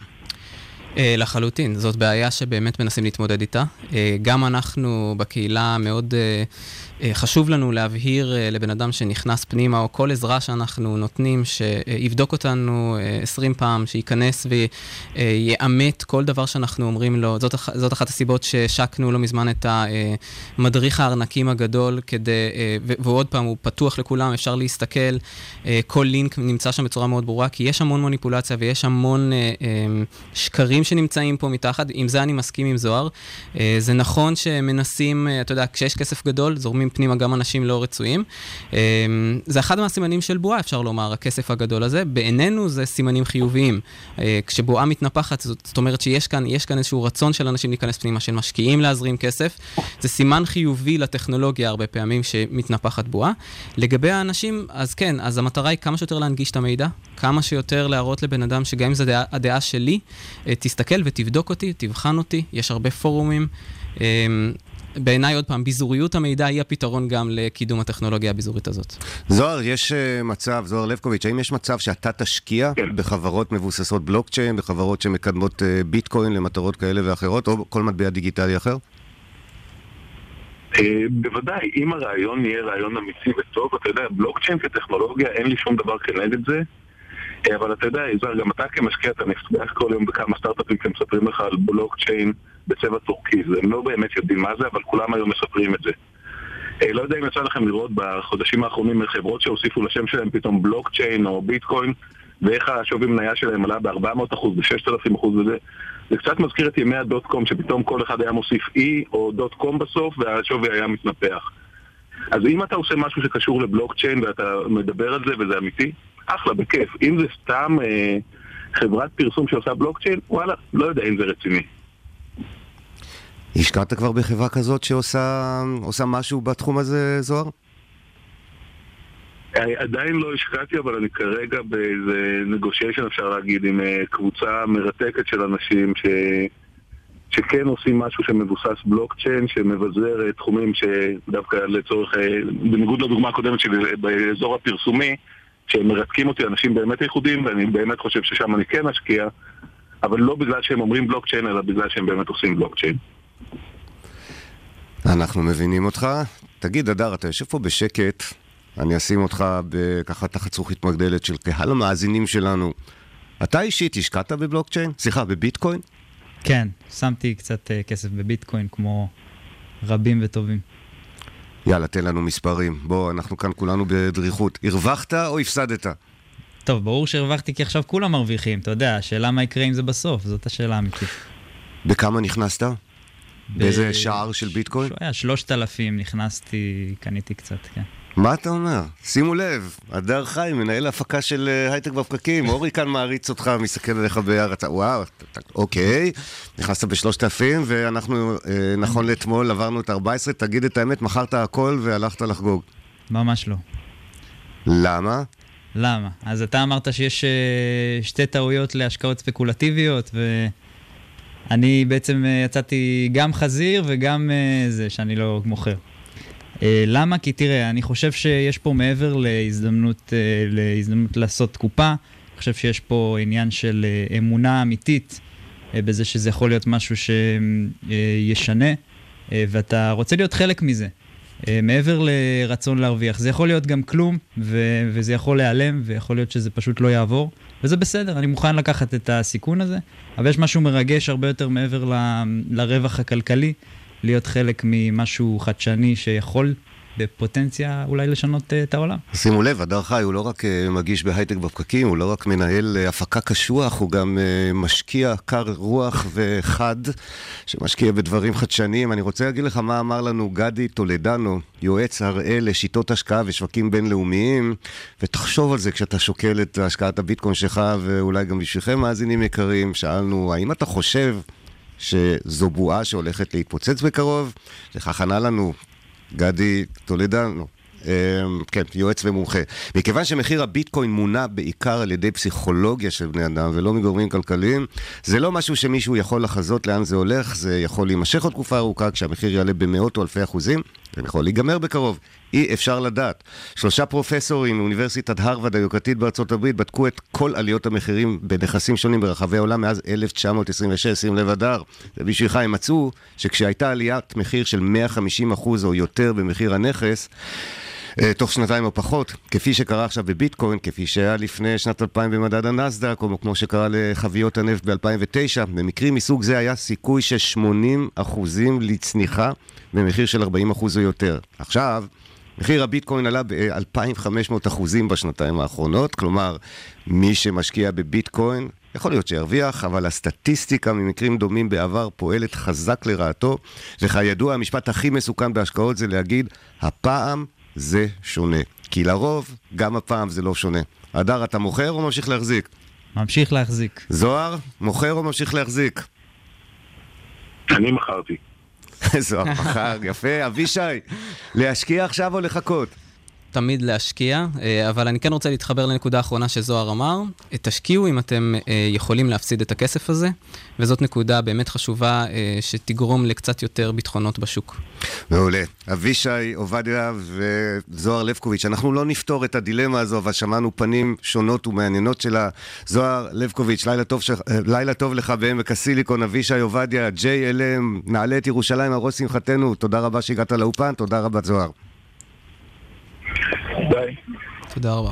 אה, לחלוטין, זאת בעיה שבאמת מנסים להתמודד איתה. אה, גם אנחנו בקהילה מאוד אה, חשוב לנו להבהיר אה, לבן אדם שנכנס פנימה, או כל עזרה שאנחנו נותנים, שיבדוק אותנו אה, 20 פעם, שייכנס ויאמת כל דבר שאנחנו אומרים לו. זאת, זאת אחת הסיבות שהשקנו לא מזמן את המדריך הארנקים הגדול, כדי, אה, ו- והוא עוד פעם, הוא פתוח לכולם, אפשר להסתכל, אה, כל לינק נמצא שם בצורה מאוד ברורה, כי יש המון מניפולציה ויש המון אה, אה, שקרים שנמצאים פה מתחת, עם זה אני מסכים עם זוהר. אה, זה נכון שמנסים, אה, אתה יודע, כשיש כסף גדול, זורמים פנימה גם אנשים לא רצויים. אה, זה אחד מהסימנים של בועה, אפשר לומר, הכסף הגדול הזה. בעינינו זה סימנים חיוביים. אה, כשבועה מתנפחת, זאת, אומרת שיש כאן, כאן איזשהו רצון של אנשים להיכנס פנימה, של משקיעים להזרים כסף. זה סימן חיובי לטכנולוגיה הרבה פעמים שמתנפחת בועה. לגבי האנשים, אז כן, אז המטרה היא כמה שיותר להנגיש את המידע, כמה שיותר להראות לבן אדם שגם אם זו הדעה שלי, אה, תסתכל ותבדוק אותי, תבחן אותי, יש הרבה פורומים. בעיניי, עוד פעם, ביזוריות המידע היא הפתרון גם לקידום הטכנולוגיה הביזורית הזאת. זוהר, יש אה, מצב, זוהר לבקוביץ', האם יש מצב שאתה תשקיע בחברות מבוססות בלוקצ'יין, בחברות שמקדמות אה, ביטקוין למטרות כאלה ואחרות, או כל מטבע דיגיטלי אחר? אה, בוודאי, אם הרעיון יהיה רעיון אמיתי וטוב, אתה יודע, בלוקצ'יין כטכנולוגיה, אין לי שום דבר כנגד זה, אבל אתה יודע, יזהר, גם אתה כמשקיע, אתה נפגש כל יום בכמה סטארט-אפים שמספרים לך על בלוקצ'יין בצבע טורקיז. הם לא באמת יודעים מה זה, אבל כולם היום מספרים את זה. אה, לא יודע אם יצא לכם לראות בחודשים האחרונים חברות שהוסיפו לשם שלהם פתאום בלוקצ'יין או ביטקוין, ואיך השווי מניה שלהם עלה ב-400%, ב-6,000% וזה. זה קצת מזכיר את ימי ה dot com, שפתאום כל אחד היה מוסיף e או dot com בסוף, והשווי היה מתנפח. אז אם אתה עושה משהו שקשור לבלוקצ'יין ואתה מדבר על זה וזה אמיתי, אחלה, בכיף. אם זה סתם אה, חברת פרסום שעושה בלוקצ'יין, וואלה, לא יודע אם זה רציני. השקעת כבר בחברה כזאת שעושה עושה משהו בתחום הזה, זוהר? אה, עדיין לא השקעתי, אבל אני כרגע באיזה נגושיישן, אפשר להגיד, עם אה, קבוצה מרתקת של אנשים ש... שכן עושים משהו שמבוסס בלוקצ'יין, שמבזר אה, תחומים שדווקא לצורך, בניגוד לדוגמה הקודמת שלי באזור הפרסומי, שמרתקים אותי אנשים באמת ייחודיים, ואני באמת חושב ששם אני כן אשקיע, אבל לא בגלל שהם אומרים בלוקצ'יין, אלא בגלל שהם באמת עושים בלוקצ'יין. אנחנו מבינים אותך. תגיד, אדר, אתה יושב פה בשקט, אני אשים אותך ככה תחת זכוכית מגדלת של קהל המאזינים שלנו. אתה אישית השקעת בבלוקצ'יין? סליחה, בביטקוין? כן, שמתי קצת uh, כסף בביטקוין כמו רבים וטובים. יאללה, תן לנו מספרים. בוא, אנחנו כאן כולנו בדריכות. הרווחת או הפסדת? טוב, ברור שהרווחתי כי עכשיו כולם מרוויחים, אתה יודע, השאלה מה יקרה עם זה בסוף, זאת השאלה האמיתית. בכמה נכנסת? באיזה שער של ביטקוין? היה שלושת אלפים, נכנסתי, קניתי קצת, כן. מה אתה אומר? שימו לב, הדר חי, מנהל ההפקה של אה, הייטק בפקקים, אורי כאן מעריץ אותך, מסתכל עליך בהערצה. וואו, אוקיי, נכנסת בשלושת אלפים, ואנחנו, אה, נכון לאתמול, עברנו את 14, תגיד את האמת, מכרת הכל והלכת לחגוג. ממש לא. למה? למה? אז אתה אמרת שיש אה, שתי טעויות להשקעות ספקולטיביות, ואני בעצם אה, יצאתי גם חזיר וגם זה, שאני לא מוכר. אה, למה? כי תראה, אני חושב שיש פה מעבר להזדמנות, אה, להזדמנות לעשות קופה, אני חושב שיש פה עניין של אה, אמונה אמיתית בזה שזה יכול להיות משהו שישנה, ואתה רוצה להיות חלק מזה. מעבר לרצון להרוויח. זה יכול להיות גם כלום, ו- וזה יכול להיעלם, ויכול להיות שזה פשוט לא יעבור, וזה בסדר, אני מוכן לקחת את הסיכון הזה, אבל יש משהו מרגש הרבה יותר מעבר ל- לרווח הכלכלי, להיות חלק ממשהו חדשני שיכול בפוטנציה אולי לשנות uh, את העולם. שימו לב, הדר חי הוא לא רק uh, מגיש בהייטק בפקקים, הוא לא רק מנהל uh, הפקה קשוח, הוא גם משקיע קר רוח וחד, שמשקיע בדברים חדשניים. אני רוצה להגיד לך מה אמר לנו גדי טולדנו, יועץ הראל לשיטות השקעה ושווקים בינלאומיים, ותחשוב על זה כשאתה שוקל את השקעת הביטקוין שלך, ואולי גם בשבילכם מאזינים יקרים, שאלנו, האם אתה חושב... שזו בועה שהולכת להתפוצץ בקרוב, לכך ענה לנו גדי טולדנו. כן, יועץ ומומחה. מכיוון שמחיר הביטקוין מונע בעיקר על ידי פסיכולוגיה של בני אדם ולא מגורמים כלכליים, זה לא משהו שמישהו יכול לחזות לאן זה הולך, זה יכול להימשך עוד תקופה ארוכה כשהמחיר יעלה במאות או אלפי אחוזים, זה יכול להיגמר בקרוב. אי אפשר לדעת. שלושה פרופסורים מאוניברסיטת הרווארד היוקרתית בארצות הברית בדקו את כל עליות המחירים בנכסים שונים ברחבי העולם מאז 1926, שים לב אדר. ובשבילך הם מצאו שכשהייתה עליית מחיר של 150% או יותר במחיר הנכס, אה, תוך שנתיים או פחות, כפי שקרה עכשיו בביטקוין, כפי שהיה לפני שנת 2000 במדד הנסדק, או כמו שקרה לחביות הנפט ב-2009, במקרים מסוג זה היה סיכוי של 80 אחוזים לצניחה במחיר של 40 אחוז או יותר. עכשיו, מחיר הביטקוין עלה ב-2,500 אחוזים בשנתיים האחרונות, כלומר, מי שמשקיע בביטקוין יכול להיות שירוויח, אבל הסטטיסטיקה ממקרים דומים בעבר פועלת חזק לרעתו, וכידוע, המשפט הכי מסוכן בהשקעות זה להגיד, הפעם זה שונה. כי לרוב, גם הפעם זה לא שונה. הדר, אתה מוכר או ממשיך להחזיק? ממשיך להחזיק. זוהר, מוכר או ממשיך להחזיק? אני מכרתי. זוהר מכר, יפה. אבישי, להשקיע עכשיו או לחכות? תמיד להשקיע, אה, אבל אני כן רוצה להתחבר לנקודה האחרונה שזוהר אמר. תשקיעו אם אתם אה, יכולים להפסיד את הכסף הזה, וזאת נקודה באמת חשובה אה, שתגרום לקצת יותר ביטחונות בשוק. מעולה. אבישי עובדיה וזוהר לבקוביץ', אנחנו לא נפתור את הדילמה הזו, אבל שמענו פנים שונות ומעניינות שלה. זוהר לבקוביץ', לילה טוב, ש... לילה טוב לך בעמק הסיליקון, אבישי עובדיה, JLM, נעלה את ירושלים על ראש שמחתנו. תודה רבה שהגעת לאופן, תודה רבה זוהר. די. תודה רבה.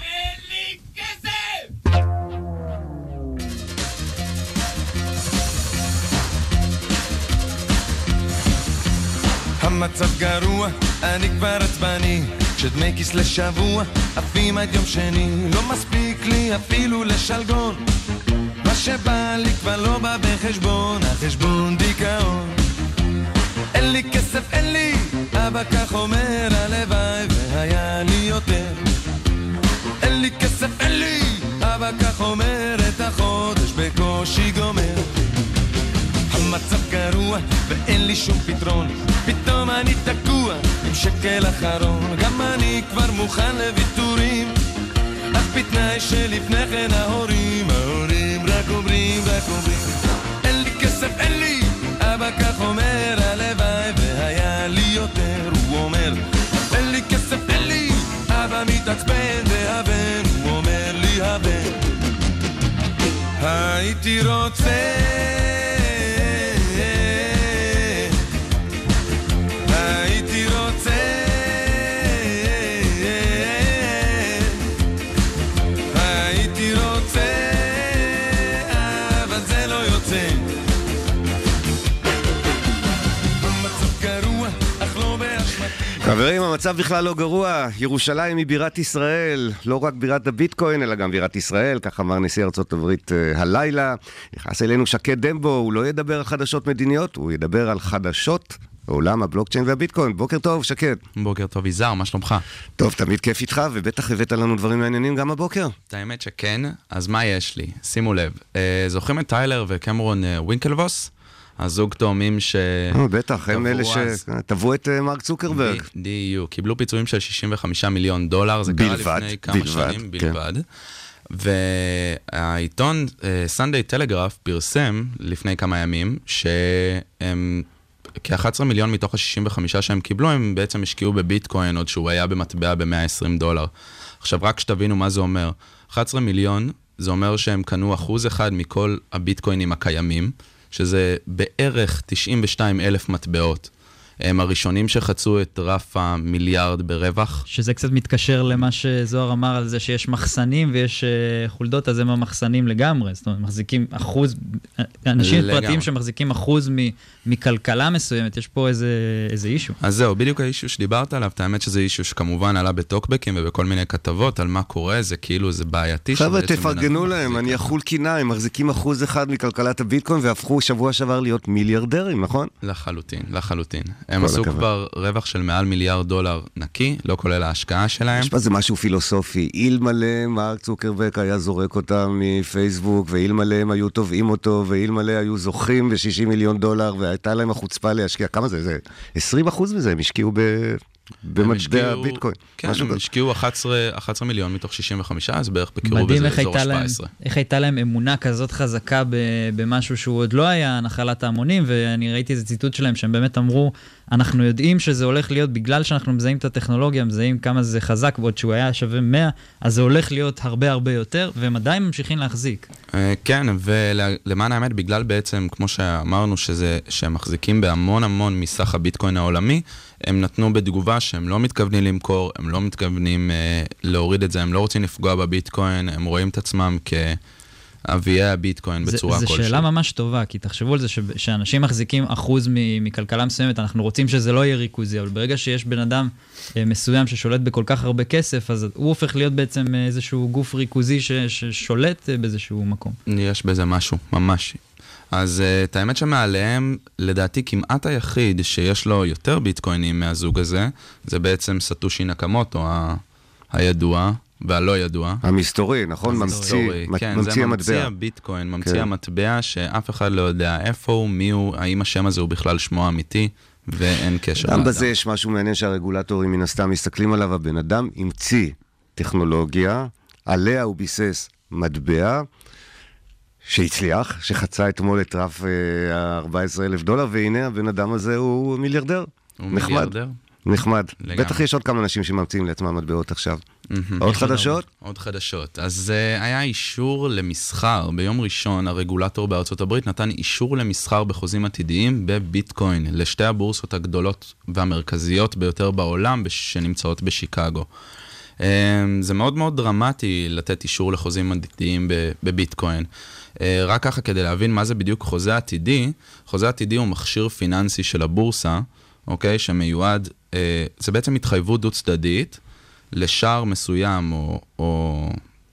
המצב גרוע, אני כבר עצבני. כשדמי כיס לשבוע עפים עד יום שני. לא מספיק לי אפילו לשלגון. מה שבא לי כבר לא בא בחשבון החשבון דיכאון. אין לי כסף, אין לי אבא כך אומר אומר את החודש בקושי גומר. המצב גרוע ואין לי שום פתרון. פתאום אני תקוע עם שקל אחרון. גם אני כבר מוכן לוויתורים. אך בתנאי שלפני כן ההורים ההורים רק אומרים רק אומרים. אין לי כסף אין לי. אבא כך אומר הייתי רוצה המצב בכלל לא גרוע. ירושלים היא בירת ישראל, לא רק בירת הביטקוין, אלא גם בירת ישראל, כך אמר נשיא ארצות הברית אה, הלילה. נכנס אלינו שקד דמבו, הוא לא ידבר על חדשות מדיניות, הוא ידבר על חדשות בעולם הבלוקצ'יין והביטקוין. בוקר טוב, שקד. בוקר טוב, יזהר, מה שלומך? טוב, תמיד כיף איתך, ובטח הבאת לנו דברים מעניינים גם הבוקר. את האמת שכן, אז מה יש לי? שימו לב, אה, זוכרים את טיילר וקמרון אה, וינקלבוס? הזוג תאומים ש... אה, בטח, הם אלה. שטבעו את אה, מרק צוקרברג. בדיוק, קיבלו פיצויים של 65 מיליון דולר, זה קרה לפני כמה שנים כן. בלבד. והעיתון סנדיי טלגרף פרסם לפני כמה ימים שהם כ-11 מיליון מתוך ה-65 שהם קיבלו, הם בעצם השקיעו בביטקוין עוד שהוא היה במטבע ב-120 דולר. עכשיו, רק שתבינו מה זה אומר. 11 מיליון, זה אומר שהם קנו אחוז אחד מכל הביטקוינים הקיימים, שזה בערך 92 אלף מטבעות. הם הראשונים שחצו את רף המיליארד ברווח. שזה קצת מתקשר למה שזוהר אמר על זה שיש מחסנים ויש אה, חולדות, אז הם המחסנים לגמרי. זאת אומרת, מחזיקים אחוז, אנשים לגמרי. פרטיים שמחזיקים אחוז מ, מכלכלה מסוימת, יש פה איזה, איזה אישו. אז זהו, בדיוק האישו שדיברת עליו, את האמת שזה אישו שכמובן עלה בטוקבקים ובכל מיני כתבות על מה קורה, זה כאילו, זה בעייתי. חבר'ה, תפרגנו להם, אני אכול קינה, הם מחזיקים אחוז אחד מכלכלת הביטקוין והפכו שבוע שעבר להיות מיליארדרים, נכון? לחלוטין, לחלוטין. הם עשו הכבוד. כבר רווח של מעל מיליארד דולר נקי, לא כולל ההשקעה שלהם. יש בזה משהו פילוסופי. אלמלא מרק צוקרברג היה זורק אותם מפייסבוק, ואלמלא הם היו תובעים אותו, ואלמלא היו זוכים ב-60 מיליון דולר, והייתה להם החוצפה להשקיע, כמה זה? זה 20 אחוז מזה, הם השקיעו ב... במטבע הביטקוין. כן, הם. השקיעו 11 11 מיליון מתוך 65, אז בערך בקירוב איזה אזור הייתה, להם, ה-17. איך הייתה להם אמונה כזאת חזקה ב, במשהו שהוא עוד לא היה נחלת ההמונים, ואני ראיתי איזה ציטוט שלהם שהם באמת אמרו, אנחנו יודעים שזה הולך להיות, בגלל שאנחנו מזהים את הטכנולוגיה, מזהים כמה זה חזק, ועוד שהוא היה שווה 100, אז זה הולך להיות הרבה הרבה יותר, והם עדיין ממשיכים להחזיק. אה, כן, ולמען האמת, בגלל בעצם, כמו שאמרנו, שזה, שהם מחזיקים בהמון המון מסך הביטקוין העולמי, הם נתנו בתגובה שהם לא מתכוונים למכור, הם לא מתכוונים אה, להוריד את זה, הם לא רוצים לפגוע בביטקוין, הם רואים את עצמם כאביי הביטקוין בצורה זו כלשהי. שאלה ממש טובה, כי תחשבו על זה ש- שאנשים מחזיקים אחוז מ- מכלכלה מסוימת, אנחנו רוצים שזה לא יהיה ריכוזי, אבל ברגע שיש בן אדם אה, מסוים ששולט בכל כך הרבה כסף, אז הוא הופך להיות בעצם אה, איזשהו גוף ריכוזי ש- ששולט אה, באיזשהו מקום. יש בזה משהו, ממש. אז uh, את האמת שמעליהם, לדעתי כמעט היחיד שיש לו יותר ביטקוינים מהזוג הזה, זה בעצם סטושי נקמוטו ה- הידוע והלא ידוע. המסתורי, נכון? ממציא, המסתורי, מת- כן, ממציא זה המטבע. ממציא הביטקוין, ממציא כן. המטבע שאף אחד לא יודע איפה הוא, מי הוא, האם השם הזה הוא בכלל שמו האמיתי, ואין קשר. גם לאדם. בזה יש משהו מעניין שהרגולטורים מן הסתם מסתכלים עליו. הבן אדם המציא טכנולוגיה, עליה הוא ביסס מטבע, שהצליח, שחצה אתמול את רף ה-14 אלף דולר, והנה הבן אדם הזה הוא מיליארדר. הוא נחמד. מיליארדר. נחמד. לגמרי. בטח יש עוד כמה אנשים שממציאים לעצמם מטבעות עכשיו. מהמם. עוד עוד חדשות? הרבה. עוד חדשות. אז uh, היה אישור למסחר. ביום ראשון הרגולטור בארצות הברית נתן אישור למסחר בחוזים עתידיים בביטקוין לשתי הבורסות הגדולות והמרכזיות ביותר בעולם שנמצאות בשיקגו. Um, זה מאוד מאוד דרמטי לתת אישור לחוזים עתידיים בביטקוין. Uh, רק ככה כדי להבין מה זה בדיוק חוזה עתידי, חוזה עתידי הוא מכשיר פיננסי של הבורסה. אוקיי? שמיועד, אה, זה בעצם התחייבות דו-צדדית לשער מסוים או, או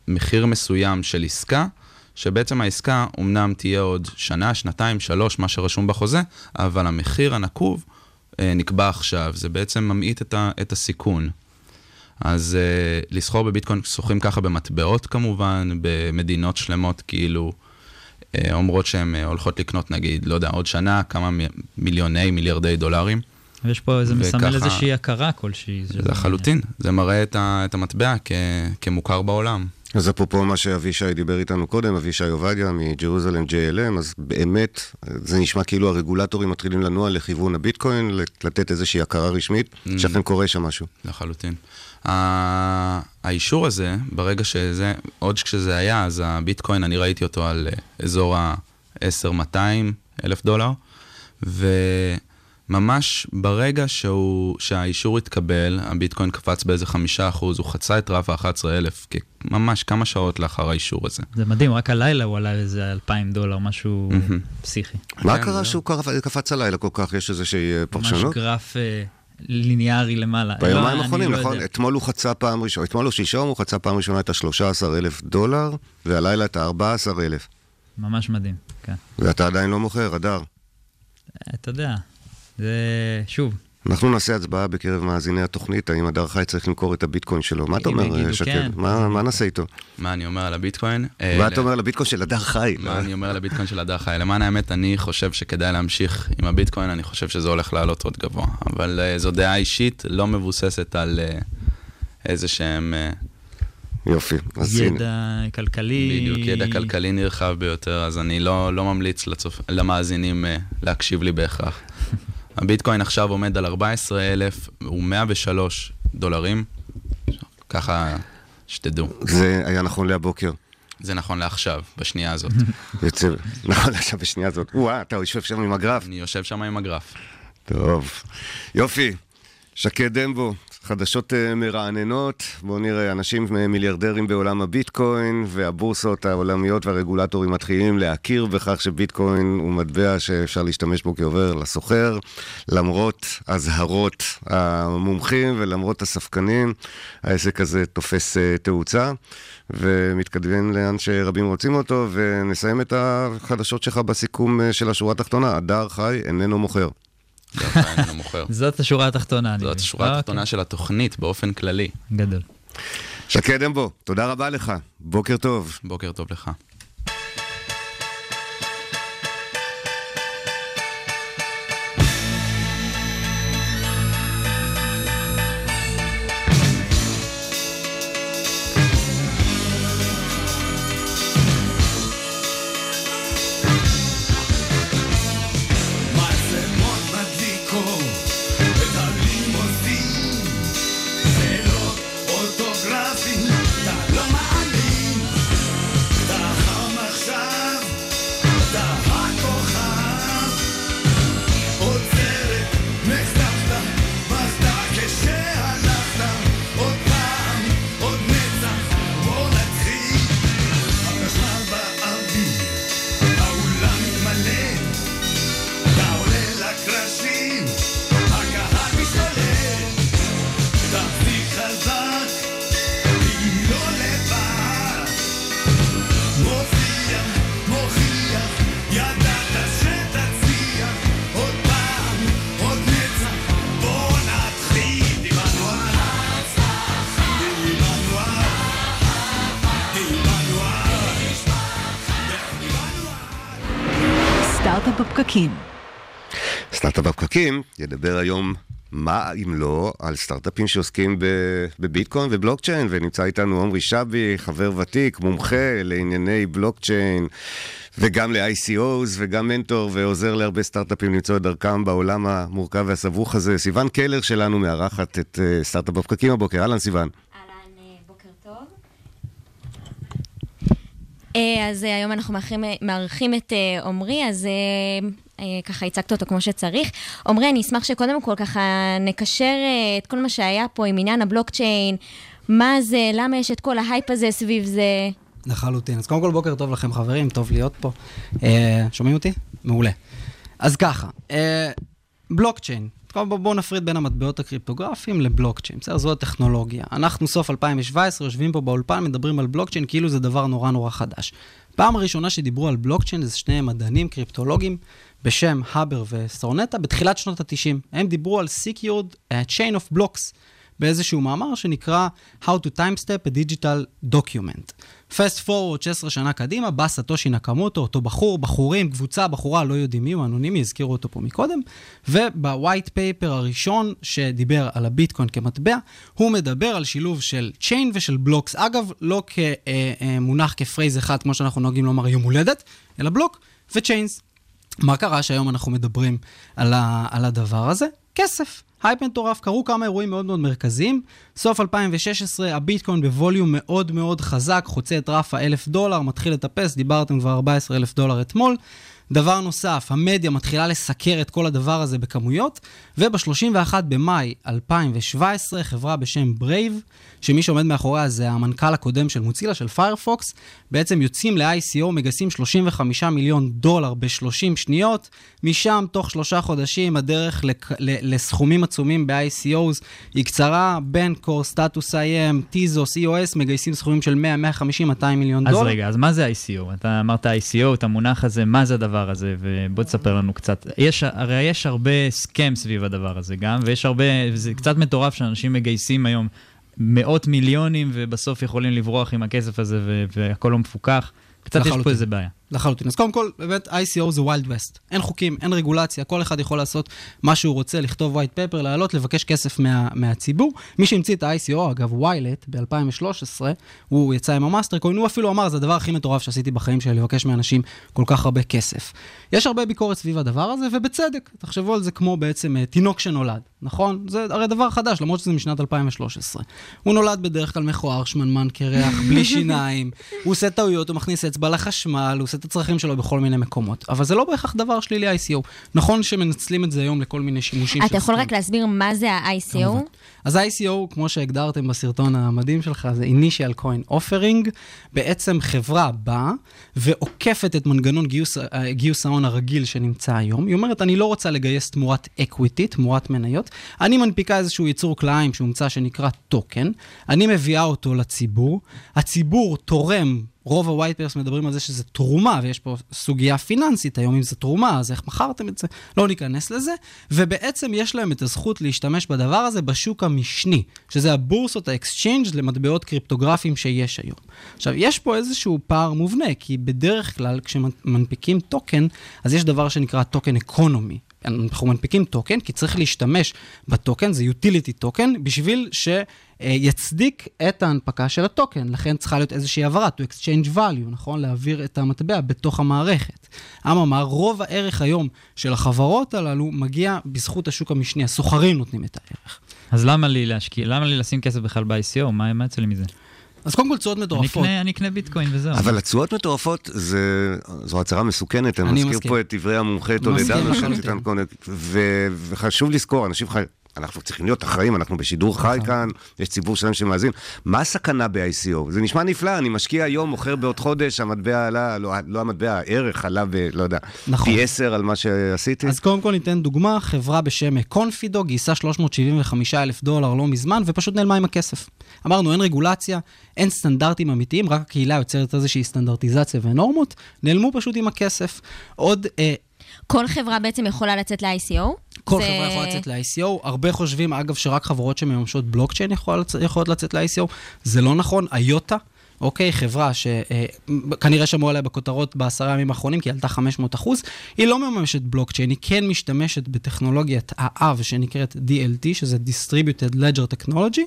מחיר מסוים של עסקה, שבעצם העסקה אומנם תהיה עוד שנה, שנתיים, שלוש, מה שרשום בחוזה, אבל המחיר הנקוב אה, נקבע עכשיו. זה בעצם ממעיט את, ה, את הסיכון. אז uh, לסחור בביטקוין, שוכרים ככה במטבעות כמובן, במדינות שלמות כאילו אומרות שהן uh, הולכות לקנות נגיד, לא יודע, עוד שנה, כמה מ- מיליוני, מיליארדי דולרים. ויש פה, זה מסמל וככה- איזושהי הכרה כלשהי. שזה- לחלוטין, זה מראה את, ה, את המטבע כ, כמוכר בעולם. אז אפרופו מה שאבישי דיבר איתנו קודם, אבישי עובדיה מג'רוזלם JLM, אז באמת, זה נשמע כאילו הרגולטורים מתחילים לנוע לכיוון הביטקוין, לתת איזושהי הכרה רשמית, Mm. שאכן קורה שם משהו. לחלוטין. האישור הזה, ברגע שזה, עוד כשזה היה, אז הביטקוין, אני ראיתי אותו על אה, אזור ה-10-200 אלף דולר, וממש ברגע שהוא, שהאישור התקבל, הביטקוין קפץ באיזה חמישה אחוז, הוא חצה את רף ה-11 אלף, ממש כמה שעות לאחר האישור הזה. זה מדהים, רק הלילה הוא עלה איזה 2,000 דולר, משהו פסיכי. מה כן, קרה. שהוא קפץ הלילה כל כך? יש איזושהי אה, פרשנות? ממש גרף אה, ליניארי למעלה. לא, ביומיים אני האחרונים, לא נכון? יודע. אתמול הוא חצה פעם ראשונה, אתמול או שלשום הוא חצה פעם ראשונה את ה-13 אלף דולר, והלילה את ה-14 אלף. ממש מדהים, כן. ואתה עדיין לא מוכר, הדר. אתה יודע, זה שוב, אנחנו נעשה הצבעה בקרב מאזיני התוכנית, האם הדר חי צריך למכור את הביטקוין שלו. מה אתה אומר, יגידו שקד? כן, מה מה נעשה איתו? מה אני אומר על הביטקוין? מה אה, אתה אומר על הביטקוין של הדר חי? מה אני אומר על הביטקוין של הדר חי? למען האמת, אני חושב שכדאי להמשיך עם הביטקוין, אני חושב שזה הולך לעלות עוד גבוה. אבל uh, זו דעה אישית, לא מבוססת על איזה שהם... יופי, אז הנה. ידע כלכלי. בדיוק, ידע כלכלי נרחב ביותר, אז אני לא, לא ממליץ לצופ... למאזינים להקשיב לי בהכרח. הביטקוין עכשיו עומד על 14,000, הוא 103 דולרים, ככה שתדעו. זה היה נכון להבוקר. זה נכון לעכשיו, בשנייה הזאת. יוצא, נכון עכשיו בשנייה הזאת. וואה, אתה יושב שם עם הגרף. אני יושב שם עם הגרף. טוב. יופי. שקד דמבו, חדשות אה, מרעננות. בואו נראה, אנשים אה, מיליארדרים בעולם הביטקוין, והבורסות העולמיות והרגולטורים מתחילים להכיר בכך שביטקוין הוא מטבע שאפשר להשתמש בו כעובר לסוחר, למרות אזהרות המומחים ולמרות הספקנים, העסק הזה תופס אה, תאוצה. ומתקדם לאן שרבים רוצים אותו, ונסיים את החדשות שלך בסיכום של השורה התחתונה. הדר חי איננו מוכר. אני לא מוכר. זאת השורה התחתונה. זאת. השורה אוקיי. התחתונה של התוכנית באופן כללי. גדול. שקד אמבו, תודה רבה לך. בוקר טוב. בוקר טוב לך. בפקקים ידבר היום, מה אם לא, על סטארט-אפים שעוסקים בביטקוין ובלוקצ'יין, ונמצא איתנו עמרי שבי, חבר ותיק, מומחה לענייני בלוקצ'יין, וגם ל-ICOs, וגם מנטור, ועוזר להרבה סטארט-אפים למצוא את דרכם בעולם המורכב והסבוך הזה. סיון קלר שלנו מארחת את אה, סטארט-אפ בפקקים הבוקר. אהלן, סיון. אה, אז אה, היום אנחנו מארחים, את עמרי, אז ככה הצגת אותו כמו שצריך. עמרי, אני אשמח שקודם כל ככה נקשר אה, את כל מה שהיה פה עם עניין הבלוקצ'יין, מה זה, למה יש את כל ההייפ הזה סביב זה. לחלוטין. אז קודם כל בוקר טוב לכם חברים, טוב להיות פה. אה, שומעים אותי? מעולה. אז ככה, אה, בלוקצ'יין, בואו נפריד בין המטבעות הקריפטוגרפיים לבלוקצ'יין, בסדר? זו הטכנולוגיה. אנחנו סוף 2017 יושבים פה באולפן, מדברים על בלוקצ'יין כאילו זה דבר נורא נורא חדש. פעם הראשונה שדיברו על בלוקצ'יין זה שני מדענים קריפטולוגים בשם האבר וסטורנטה בתחילת שנות ה-90. הם דיברו על Secured uh, Chain of Blocks באיזשהו מאמר שנקרא How to Timestamp a Digital Document. fast forward 16 שנה קדימה, בא סטושי נקמוטו, אותו בחור, בחורים, קבוצה, בחורה, לא יודעים מי הוא, אנונימי, הזכירו אותו פה מקודם, וב white paper הראשון שדיבר על הביטקוין כמטבע, הוא מדבר על שילוב של chain ושל blocks. אגב, לא כמונח כ phrase אחד, כמו שאנחנו נוהגים לומר יום הולדת, אלא block ו chains. מה קרה שהיום אנחנו מדברים על, ה, על הדבר הזה? כסף. הייפ מטורף, קרו כמה אירועים מאוד מאוד מרכזיים. סוף 2016, הביטקוין ב volume מאוד מאוד חזק, חוצה את רף האלף דולר, מתחיל לטפס, דיברתם כבר 14 אלף דולר אתמול. דבר נוסף, המדיה מתחילה לסקר את כל הדבר הזה בכמויות, וב-31 במאי 2017, חברה בשם ברייב, שמי שעומד מאחוריה זה המנכ"ל הקודם של מוצילה, של פיירפוקס, בעצם יוצאים ל-ICO, מגייסים 35 מיליון דולר ב-30 שניות, משם תוך שלושה חודשים הדרך לק- ל- לסכומים עצומים ב-ICOs היא קצרה, בנקור, סטטוס IM, טיזוס, EOS, מגייסים סכומים של 100, 150, 200 מיליון אז דולר. רגע, אז מה זה ICO? אתה אמרת ICO, את המונח הזה, מה זה הדבר הזה? ובוא תספר לנו קצת. יש, הרי יש הרבה סכם סביב הדבר הזה גם, ויש הרבה, זה קצת מטורף שאנשים מגייסים היום מאות מיליונים, ובסוף יכולים לברוח עם הכסף הזה, ו- והכל לא מפוקח. קצת יש פה לחלוטין. איזה בעיה. לחלוטין. אז קודם כל, באמת, ICO זה wild west. אין חוקים, אין רגולציה, כל אחד יכול לעשות מה שהוא רוצה, לכתוב white paper, לעלות, לבקש כסף מה, מהציבור. מי שהמציא את ה-ICO, אגב, ויילט, ב-2013, הוא יצא עם המאסטר קוין, הוא אפילו אמר, זה הדבר הכי מטורף שעשיתי בחיים שלי, לבקש מאנשים כל כך הרבה כסף. יש הרבה ביקורת סביב הדבר הזה, ובצדק. תחשבו על זה כמו בעצם אה, תינוק שנולד, נכון? זה הרי דבר חדש, למרות שזה משנת 2013. הוא נולד בדרך כלל מכוער, שמנמן, קרח, בלי שיניים, הוא עושה טעויות, הוא מכניס אצבע לחשמל, הוא עושה את הצרכים שלו בכל מיני מקומות. אבל זה לא בהכרח דבר שלילי ICO. נכון שמנצלים את זה היום לכל מיני שימושים אתה של יכול. רק להסביר מה זה ה-ICO? אז ה-ICO, כמו שהגדרתם בסרטון המדהים שלך, זה Initial Coin Offering. בעצם חברה באה ועוקפת את מנגנון גיוס, אה, גיוס ההון הרגיל שנמצא היום. היא אומרת, אני לא רוצה לגייס תמורת equity, תמורת מניות. אני מנפיקה איזשהו יצור כלאיים שהומצא שנקרא טוקן. אני מביאה אותו לציבור. הציבור תורם רוב ה-white papers מדברים על זה שזה תרומה, ויש פה סוגיה פיננסית היום, אם זה תרומה, אז איך מכרתם את זה? לא ניכנס לזה. ובעצם יש להם את הזכות להשתמש בדבר הזה בשוק המשני, שזה הבורסות ה exchange למטבעות קריפטוגרפיים שיש היום. עכשיו, יש פה איזשהו פער מובנה, כי בדרך כלל כשמנפיקים טוקן, אז יש דבר שנקרא token economy. אנחנו מנפיקים טוקן, כי צריך להשתמש בטוקן, זה utility token, בשביל שיצדיק את ההנפקה של הטוקן. לכן צריכה להיות איזושהי העברה, to exchange value, נכון? להעביר את המטבע בתוך המערכת. אממה, רוב הערך היום של החברות הללו מגיע בזכות השוק המשני, הסוחרים נותנים את הערך. אז למה לי להשקיע, למה לי לשים כסף בכלל ב-ICO? מה מה יוצא לי מזה? אז קודם כל תשואות אני מטורפות. אני אקנה ביטקוין וזהו. אבל התשואות מטורפות זה, זו הצהרה מסוכנת, אני מזכיר. פה את דברי המומחה טולדנו, וחשוב לזכור, אנשים חי... אנחנו צריכים להיות אחראים, אנחנו בשידור חי כאן, יש ציבור שלם שמאזין. מה הסכנה ב-ICO? זה נשמע נפלא, אני משקיע היום, מוכר בעוד חודש, המטבע עלה, לא, לא המטבע, הערך עלה ב... לא יודע, נכון. פי עשר על מה שעשיתי. אז קודם כל ניתן דוגמה, חברה בשם קונפידו גייסה 375 אלף דולר לא מזמן, ופשוט נעלמה עם הכסף. אמרנו, אין רגולציה, אין סטנדרטים אמיתיים, רק הקהילה יוצרת איזושהי סטנדרטיזציה ונורמות, נעלמו פשוט עם הכסף. עוד... אה, כל חברה בעצם יכולה לצאת ל-ICO? כל זה- חברה יכולה לצאת ל-ICO, הרבה חושבים, אגב, שרק חברות שמממשות בלוקצ'יין יכול, יכולות לצאת ל-ICO, זה לא נכון, איוטה, אוקיי, חברה שכנראה שמעו עליה בכותרות בעשרה ימים האחרונים, כי היא עלתה 500 אחוז, היא לא מממשת בלוקצ'יין, היא כן משתמשת בטכנולוגיית האב שנקראת DLT, שזה Distributed Ledger Technology,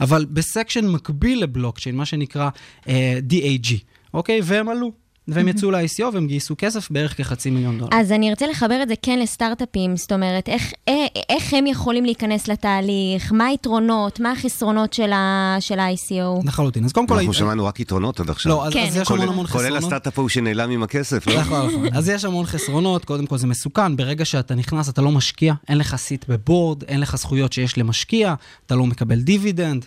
אבל בסקשן מקביל לבלוקצ'יין, מה שנקרא אה, DAG, אוקיי, והם עלו. והם יצאו ל-ICO והם גייסו כסף בערך כחצי מיליון דולר. אז אני ארצה לחבר את זה כן לסטארט-אפים, זאת אומרת, איך, איך, איך הם יכולים להיכנס לתהליך, מה היתרונות, מה החסרונות של, ה, של ה-ICO? לחלוטין. אז קודם כל... אנחנו שמענו רק יתרונות עד עכשיו. לא, אז, אז יש כולל- המון המון חסרונות. כולל הסטארט-אפ ההוא שנעלם עם הכסף, לא? נכון, נכון. אז יש המון חסרונות, קודם כל זה מסוכן, ברגע שאתה נכנס אתה לא משקיע, אין לך סיט בבורד, אין לך זכויות שיש למשקיע, אתה לא מקבל דיבידנד.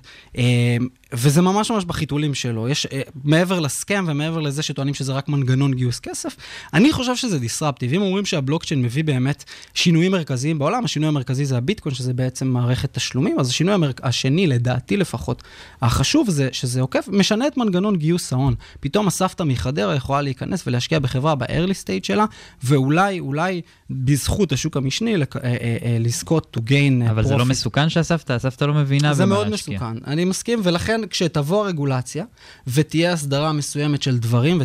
וזה ממש ממש בחיתולים שלו. יש, אה, מעבר לסכם ומעבר לזה שטוענים שזה רק מנגנון גיוס כסף, אני חושב שזה דיסרפטיב. אם אומרים שהבלוקצ'יין מביא באמת שינויים מרכזיים בעולם, השינוי המרכזי זה הביטקוין, שזה בעצם מערכת תשלומים, אז השינוי המר... השני, לדעתי לפחות, החשוב זה שזה עוקף, משנה את מנגנון גיוס ההון. פתאום הסבתא מחדרה יכולה להיכנס ולהשקיע בחברה ב-early stage שלה, ואולי, אולי בזכות השוק המשני, לק... אה, אה, לזכות to gain אה, אבל זה לא profit. מסוכן שהסבתא, הסבתא לא מבינה זה במה מאוד להשקיע. מסוכן, אני מסכים, ולכן כשתבוא הרגולציה ותהיה הסדרה מסוימת של דברים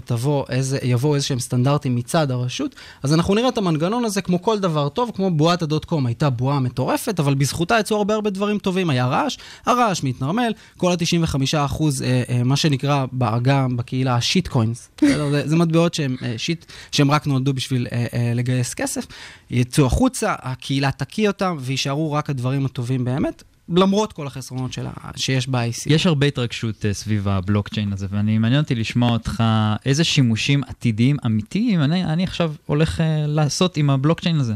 ויבואו איזה שהם סטנדרטים מצד הרשות, אז אנחנו נראה את המנגנון הזה כמו כל דבר טוב, כמו בועת הדוט קום, הייתה בועה מטורפת, אבל בזכותה יצאו הרבה הרבה דברים טובים, היה רעש, הרעש מתנרמל, כל ה-95 אחוז, אה, אה, מה שנקרא בעגה, בקהילה, השיט קוינס, זה, זה מטבעות שהם אה, שיט, שהם רק נולדו בשביל אה, אה, לגייס כסף, יצאו החוצה, הקהילה תקיא אותם, ויישארו רק הדברים הטובים באמת. למרות כל החסרונות שלה, שיש ב-ICO. יש הרבה התרגשות אה, סביב הבלוקצ'יין הזה, ואני מעניין אותי לשמוע אותך איזה שימושים עתידיים אמיתיים אני, אני עכשיו הולך אה, לעשות עם הבלוקצ'יין הזה.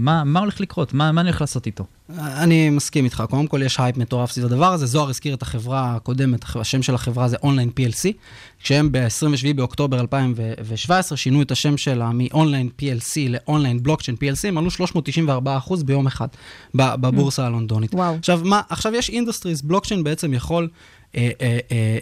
מה, מה הולך לקרות? מה, מה אני הולך לעשות איתו? אני מסכים איתך, קודם כל יש הייפ מטורף סביב הדבר הזה, זוהר הזכיר את החברה הקודמת, השם של החברה זה Online PLC, כשהם ב-27 באוקטובר 2017 שינו את השם שלה מ Online PLC ל Online Blockchain PLC, הם עלו 394% ביום אחד בבורסה הלונדונית. וואו. עכשיו, מה, עכשיו יש industries, בלוקצ'יין בעצם יכול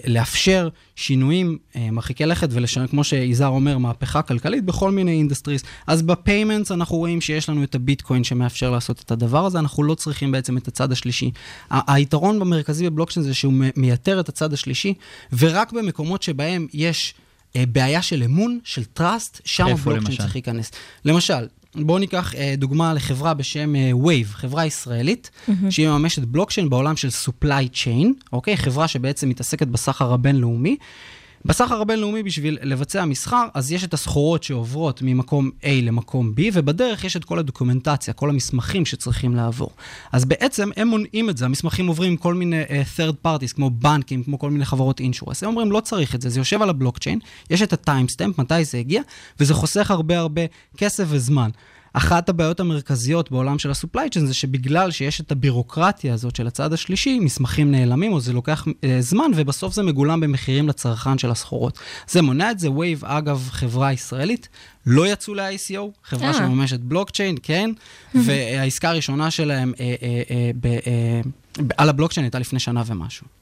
לאפשר שינויים אה, מרחיקי לכת, וכמו שיזהר אומר, מהפכה כלכלית בכל מיני industries. אז ב payments אנחנו רואים שיש לנו את הביטקוין שמאפשר לעשות את הדבר הזה, אנחנו לא צריכים בעצם את הצד השלישי. היתרון המרכזי בבלוקצ'יין זה שהוא מייתר את הצד השלישי, ורק במקומות שבהם יש... אה, בעיה של אמון, של trust, שם הבלוקצ'יין למשל? צריך להיכנס. למשל, בואו ניקח אה, דוגמה לחברה בשם אה, Wave, חברה ישראלית, מהמם. שהיא מממשת בלוקצ'יין בעולם של supply chain, אוקיי? חברה שבעצם מתעסקת בסחר הבינלאומי. בסחר הבינלאומי בשביל לבצע מסחר, אז יש את הסחורות שעוברות ממקום A למקום B, ובדרך יש את כל הדוקומנטציה, כל המסמכים שצריכים לעבור. אז בעצם הם מונעים את זה, המסמכים עוברים כל מיני אה, third parties, כמו בנקים, כמו כל מיני חברות insurance. הם אומרים, לא צריך את זה, זה יושב על הבלוקצ'יין, יש את ה timestamp, מתי זה הגיע, וזה חוסך הרבה הרבה כסף וזמן. אחת הבעיות המרכזיות בעולם של ה-supply chain זה שבגלל שיש את הבירוקרטיה הזאת של הצד השלישי, מסמכים נעלמים או זה לוקח אה, זמן, ובסוף זה מגולם במחירים לצרכן של הסחורות. זה מונע את זה. Wave, אגב, חברה ישראלית, לא יצאו ל-ICO, חברה אה. שמממשת בלוקצ'יין, כן, והעסקה הראשונה שלהם אה, אה, אה, ב, אה, על הבלוקצ'יין הייתה לפני שנה ומשהו.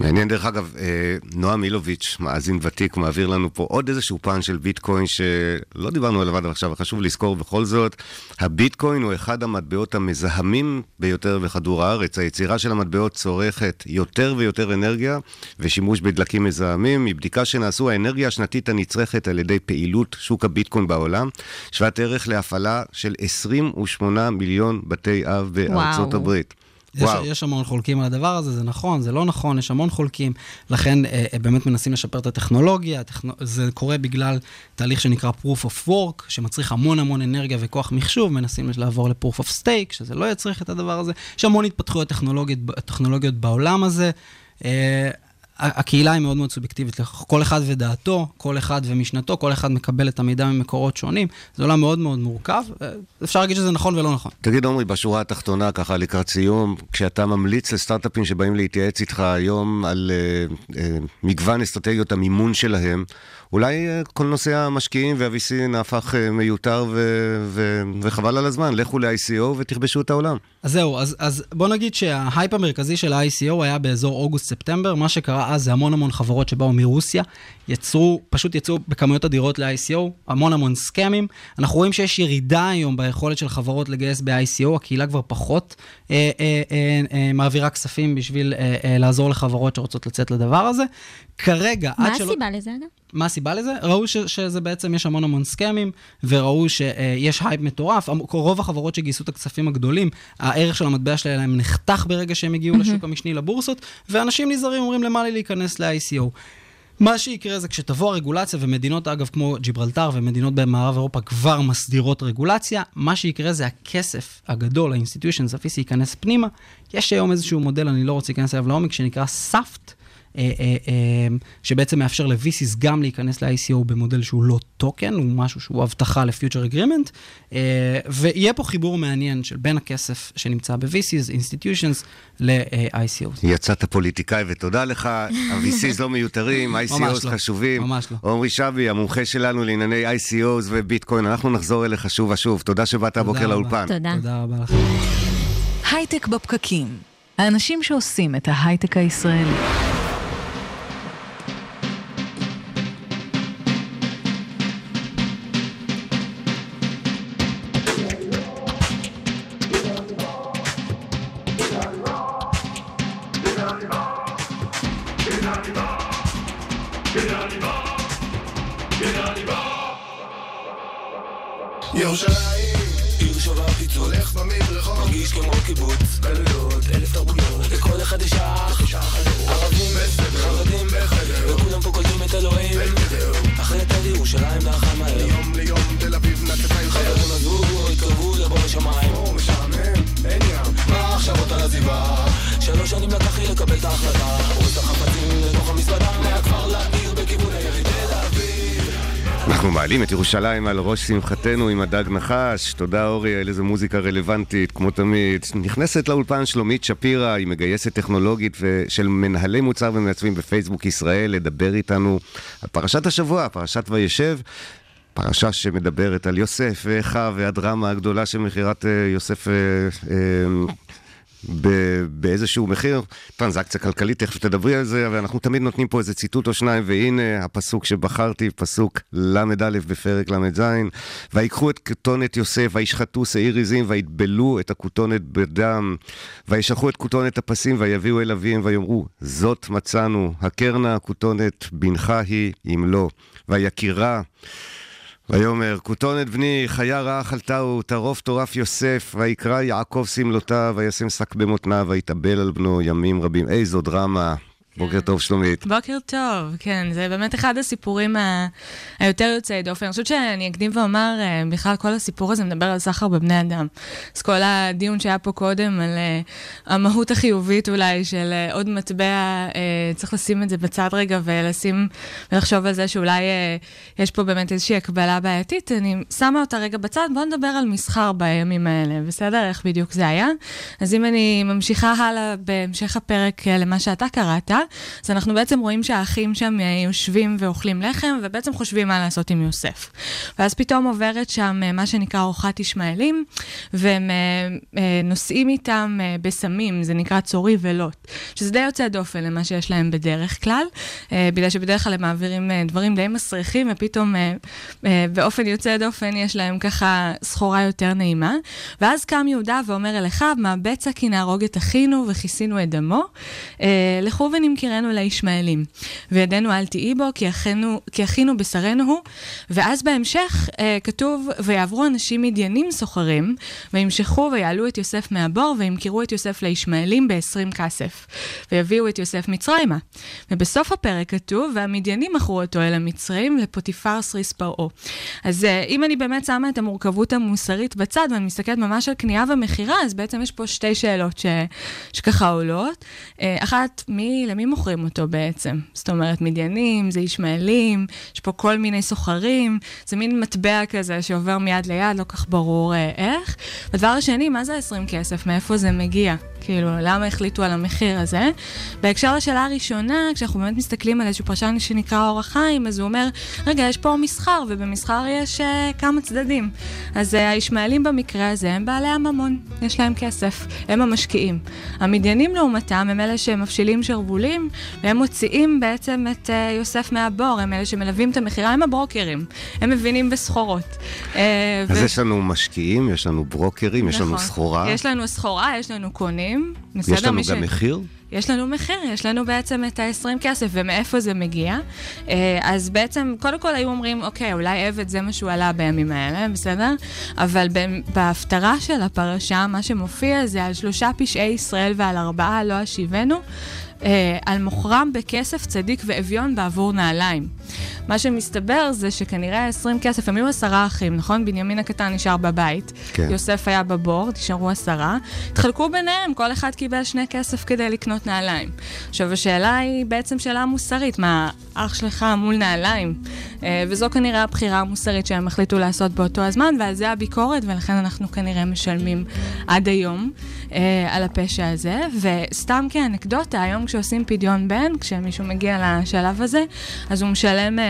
מעניין, דרך אגב, אה, נועם אילוביץ', מאזין ותיק, מעביר לנו פה עוד איזשהו פן של ביטקוין שלא דיברנו עליו עד עכשיו, חשוב לזכור בכל זאת, הביטקוין הוא אחד המטבעות המזהמים ביותר בכדור הארץ. היצירה של המטבעות צורכת יותר ויותר אנרגיה ושימוש בדלקים מזהמים. מבדיקה שנעשו, האנרגיה השנתית הנצרכת על ידי פעילות שוק הביטקוין בעולם, שוות ערך להפעלה של 28 מיליון בתי אב בארצות וואו. הברית. יש. יש המון חולקים על הדבר הזה, זה נכון, זה לא נכון, יש המון חולקים. לכן אה, אה, באמת מנסים לשפר את הטכנולוגיה, הטכנו... זה קורה בגלל תהליך שנקרא proof of work, שמצריך המון המון אנרגיה וכוח מחשוב, מנסים לעבור ל-proof of stake, שזה לא יצריך את הדבר הזה. יש המון התפתחויות טכנולוגיות, טכנולוגיות בעולם הזה. אה, הקהילה היא מאוד מאוד סובייקטיבית, כל אחד ודעתו, כל אחד ומשנתו, כל אחד מקבל את המידע ממקורות שונים. זה עולם מאוד מאוד מורכב, אה, אפשר להגיד שזה נכון ולא נכון. תגיד, עמרי, בשורה התחתונה, ככה לקראת סיום, כשאתה ממליץ לסטארט-אפים שבאים להתייעץ איתך היום על uh, uh, מגוון אסטרטגיות המימון שלהם, אולי uh, כל נושא המשקיעים וה-VC נהפך uh, מיותר ו- ו- וחבל על הזמן. לכו ל-ICO ותכבשו את העולם. אז זהו, אז, אז בוא נגיד שההייפ המרכזי של ה-ICO היה באזור אוגוסט-ספטמבר, מה שקרה אז זה המון המון חברות שבאו מרוסיה, יצרו, פשוט יצאו בכמויות אדירות ל-ICO, המון המון סקאמים. אנחנו רואים שיש ירידה היום ביכולת של חברות לגייס ב-ICO, הקהילה כבר פחות אה, אה, אה, אה, מעבירה כספים בשביל אה, אה, לעזור לחברות שרוצות לצאת לדבר הזה. כרגע, מה עד שלא... הסיבה לזה, אגב? מה הסיבה לזה? ראו ש, שזה בעצם, יש המון המון סקאמים, וראו שיש הייפ מטורף. רוב החברות שגייסו את הכספים הגדולים, הערך של המטבע שלהם נחתך ברגע שהם הגיעו מהמם. לשוק המשני, לבורסות, ואנשים נזהרים אומרים, למה לי להיכנס ל-ICO? מה שיקרה זה כשתבוא הרגולציה, ומדינות אגב כמו ג'יברלטר ומדינות במערב אירופה כבר מסדירות רגולציה, מה שיקרה זה הכסף הגדול, ה-institutions, ה-VC ייכנס פנימה. יש היום איזשהו מודל, אני לא רוצה להיכנס אליו לעומק, שנקרא SAFT, אה, אה, אה, שבעצם מאפשר ל-VCs גם להיכנס ל-ICO במודל שהוא לא טוקן, הוא משהו שהוא הבטחה ל-future agreement, אה, ויהיה פה חיבור מעניין של בין הכסף שנמצא ב-VCs, institutions, ל-ICOs. יצאת פוליטיקאי ותודה לך, ה-VCs לא מיותרים, ICOs לא, חשובים. ממש לא. עמרי שבי, המומחה שלנו לענייני ICOs וביטקוין, אנחנו נחזור אליך שוב ושוב. תודה שבאת הבוקר. לאולפן. תודה. תודה רבה לכם. הייטק בפקקים. האנשים שעושים את ההייטק הישראלי. אנחנו מעלים את ירושלים על ראש שמחתנו עם הדג נחש. תודה אורי, על איזה מוזיקה רלוונטית, כמו תמיד. נכנסת לאולפן שלומית שפירא, היא מגייסת טכנולוגית של מנהלי מוצר ומעצבים בפייסבוק ישראל, לדבר איתנו על פרשת השבוע, פרשת וישב. פרשה שמדברת על יוסף ואחיו והדרמה הגדולה של מכירת אה, יוסף אה, אה, באיזשהו מחיר, טרנזקציה כלכלית, תכף תדברי על זה, אבל אנחנו תמיד נותנים פה איזה ציטוט או שניים, והנה הפסוק שבחרתי, פסוק ל"א בפרק ל"ז, ויקחו את כתונת יוסף, וישחטו שעיר עזים, ויטבלו את הכותונת בדם, וישלחו את כותונת הפסים, ויביאו אל אביהם, ויאמרו, זאת מצאנו, הכר נא הכותונת, בנך היא, אם לא, ויקירה. ויאמר, כותונת בני, חיה רעה אכלתהו, טרוף טורף יוסף, ויקרא יעקב שמלותיו, וישם שק במותניו, ויתאבל על בנו ימים רבים. איזו דרמה. בוקר טוב, שלומית. בוקר טוב, כן, זה באמת אחד הסיפורים ה... היותר יוצאי דופן. אני חושבת שאני אקדים ואומר, אה, בכלל כל הסיפור הזה מדבר על סחר בבני אדם. אז כל הדיון שהיה פה קודם על uh, המהות החיובית אולי של uh, עוד מטבע, uh, צריך לשים את זה בצד רגע ולשים, ולחשוב על זה שאולי uh, יש פה באמת איזושהי הקבלה בעייתית. אני שמה אותה רגע בצד, בואו נדבר על מסחר בימים האלה, בסדר? איך בדיוק זה היה? אז אם אני ממשיכה הלאה בהמשך הפרק uh, למה שאתה קראת, אז אנחנו בעצם רואים שהאחים שם אה, יושבים ואוכלים לחם, ובעצם חושבים מה לעשות עם יוסף. ואז פתאום עוברת שם אה, מה שנקרא אורחת ישמעאלים, והם אה, נוסעים איתם בסמים, זה נקרא צורי ולוט, שזה די יוצא דופן למה שיש להם בדרך כלל, בגלל שבדרך כלל הם מעבירים דברים די מסריחים, ופתאום באופן יוצא דופן יש להם ככה סחורה יותר נעימה. ואז קם יהודה ואומר אל אחיו, מהבצע כי נהרוג את אחינו וכיסינו את דמו, לכו ונמכרנו לישמעאלים. וידנו אל תהי בו, כי אחינו בשרנו הוא. ואז בהמשך אה, כתוב, ויעברו אנשים מדיינים סוחרים, וימשכו ויעלו את יוסף מהבור, וימכרו את יוסף לישמעאלים ב-20 כסף. ויביאו את יוסף מצרימה. ובסוף הפרק כתוב, והמדיינים מכרו אותו אל המצרים, לפוטיפר סריס פרעה. אז אה, אם אני באמת שמה את המורכבות המוסרית בצד, ואני מסתכלת ממש על קנייה ומכירה, אז בעצם יש פה שתי שאלות ש... שככה עולות. אה, אחת, מי, למי מוכרים אותו בעצם? זאת אומרת, מדיינים, זה ישמעאלים, יש פה כל מיני סוחרים, זה מין מטבע כזה שעובר מיד ליד, לא כך ברור אה, איך. והדבר השני, מה זה 20 כסף? מאיפה זה מגיע? כאילו, למה החליטו על המחיר הזה? בהקשר לשאלה הראשונה, כשאנחנו באמת מסתכלים על איזשהו פרשן שנקרא אור החיים, אז הוא אומר, רגע, יש פה מסחר, ובמסחר יש uh, כמה צדדים. אז uh, הישמעאלים במקרה הזה הם בעלי הממון, יש להם כסף, הם המשקיעים. המדיינים לעומתם הם אלה שמפשילים שרוולים, והם מוציאים בעצם את uh, יוסף מהבור, הם אלה שמלווים את המכירה, הם הברוקרים, הם מבינים בסחורות. Uh, אז יש לנו משקיעים, יש לנו ברוקרים, יש לנו נכון. סחורה. יש לנו סחורה, יש לנו קונים. בסדר, יש לנו גם מחיר? יש לנו מחיר, יש לנו בעצם את ה-20 כסף, ומאיפה זה מגיע. אה, אז בעצם, קודם כל היו אומרים, אוקיי, אולי עבד זה מה שהוא עלה בימים האלה, בסדר? אבל בהפטרה של הפרשה, מה שמופיע זה על שלושה פשעי ישראל ועל ארבעה לא אשיבנו. אה, על מוכרם בכסף צדיק ואביון בעבור נעליים. מה שמסתבר זה שכנראה 20 כסף, הם היו עשרה אחים, נכון? בנימין הקטן נשאר בבית, כן. יוסף היה בבור, נשארו עשרה. התחלקו ביניהם, כל אחד קיבל שני כסף כדי לקנות נעליים. עכשיו, השאלה היא בעצם שאלה מוסרית, מה, אח שלך מול נעליים? אה, וזו כנראה הבחירה המוסרית שהם החליטו לעשות באותו הזמן, ועל זה הביקורת, ולכן אנחנו כנראה משלמים עד היום אה, על הפשע הזה. וסתם כאנקדוטה, היום כשעושים פדיון בן, כשמישהו מגיע לשלב הזה, אז הוא משלם אה,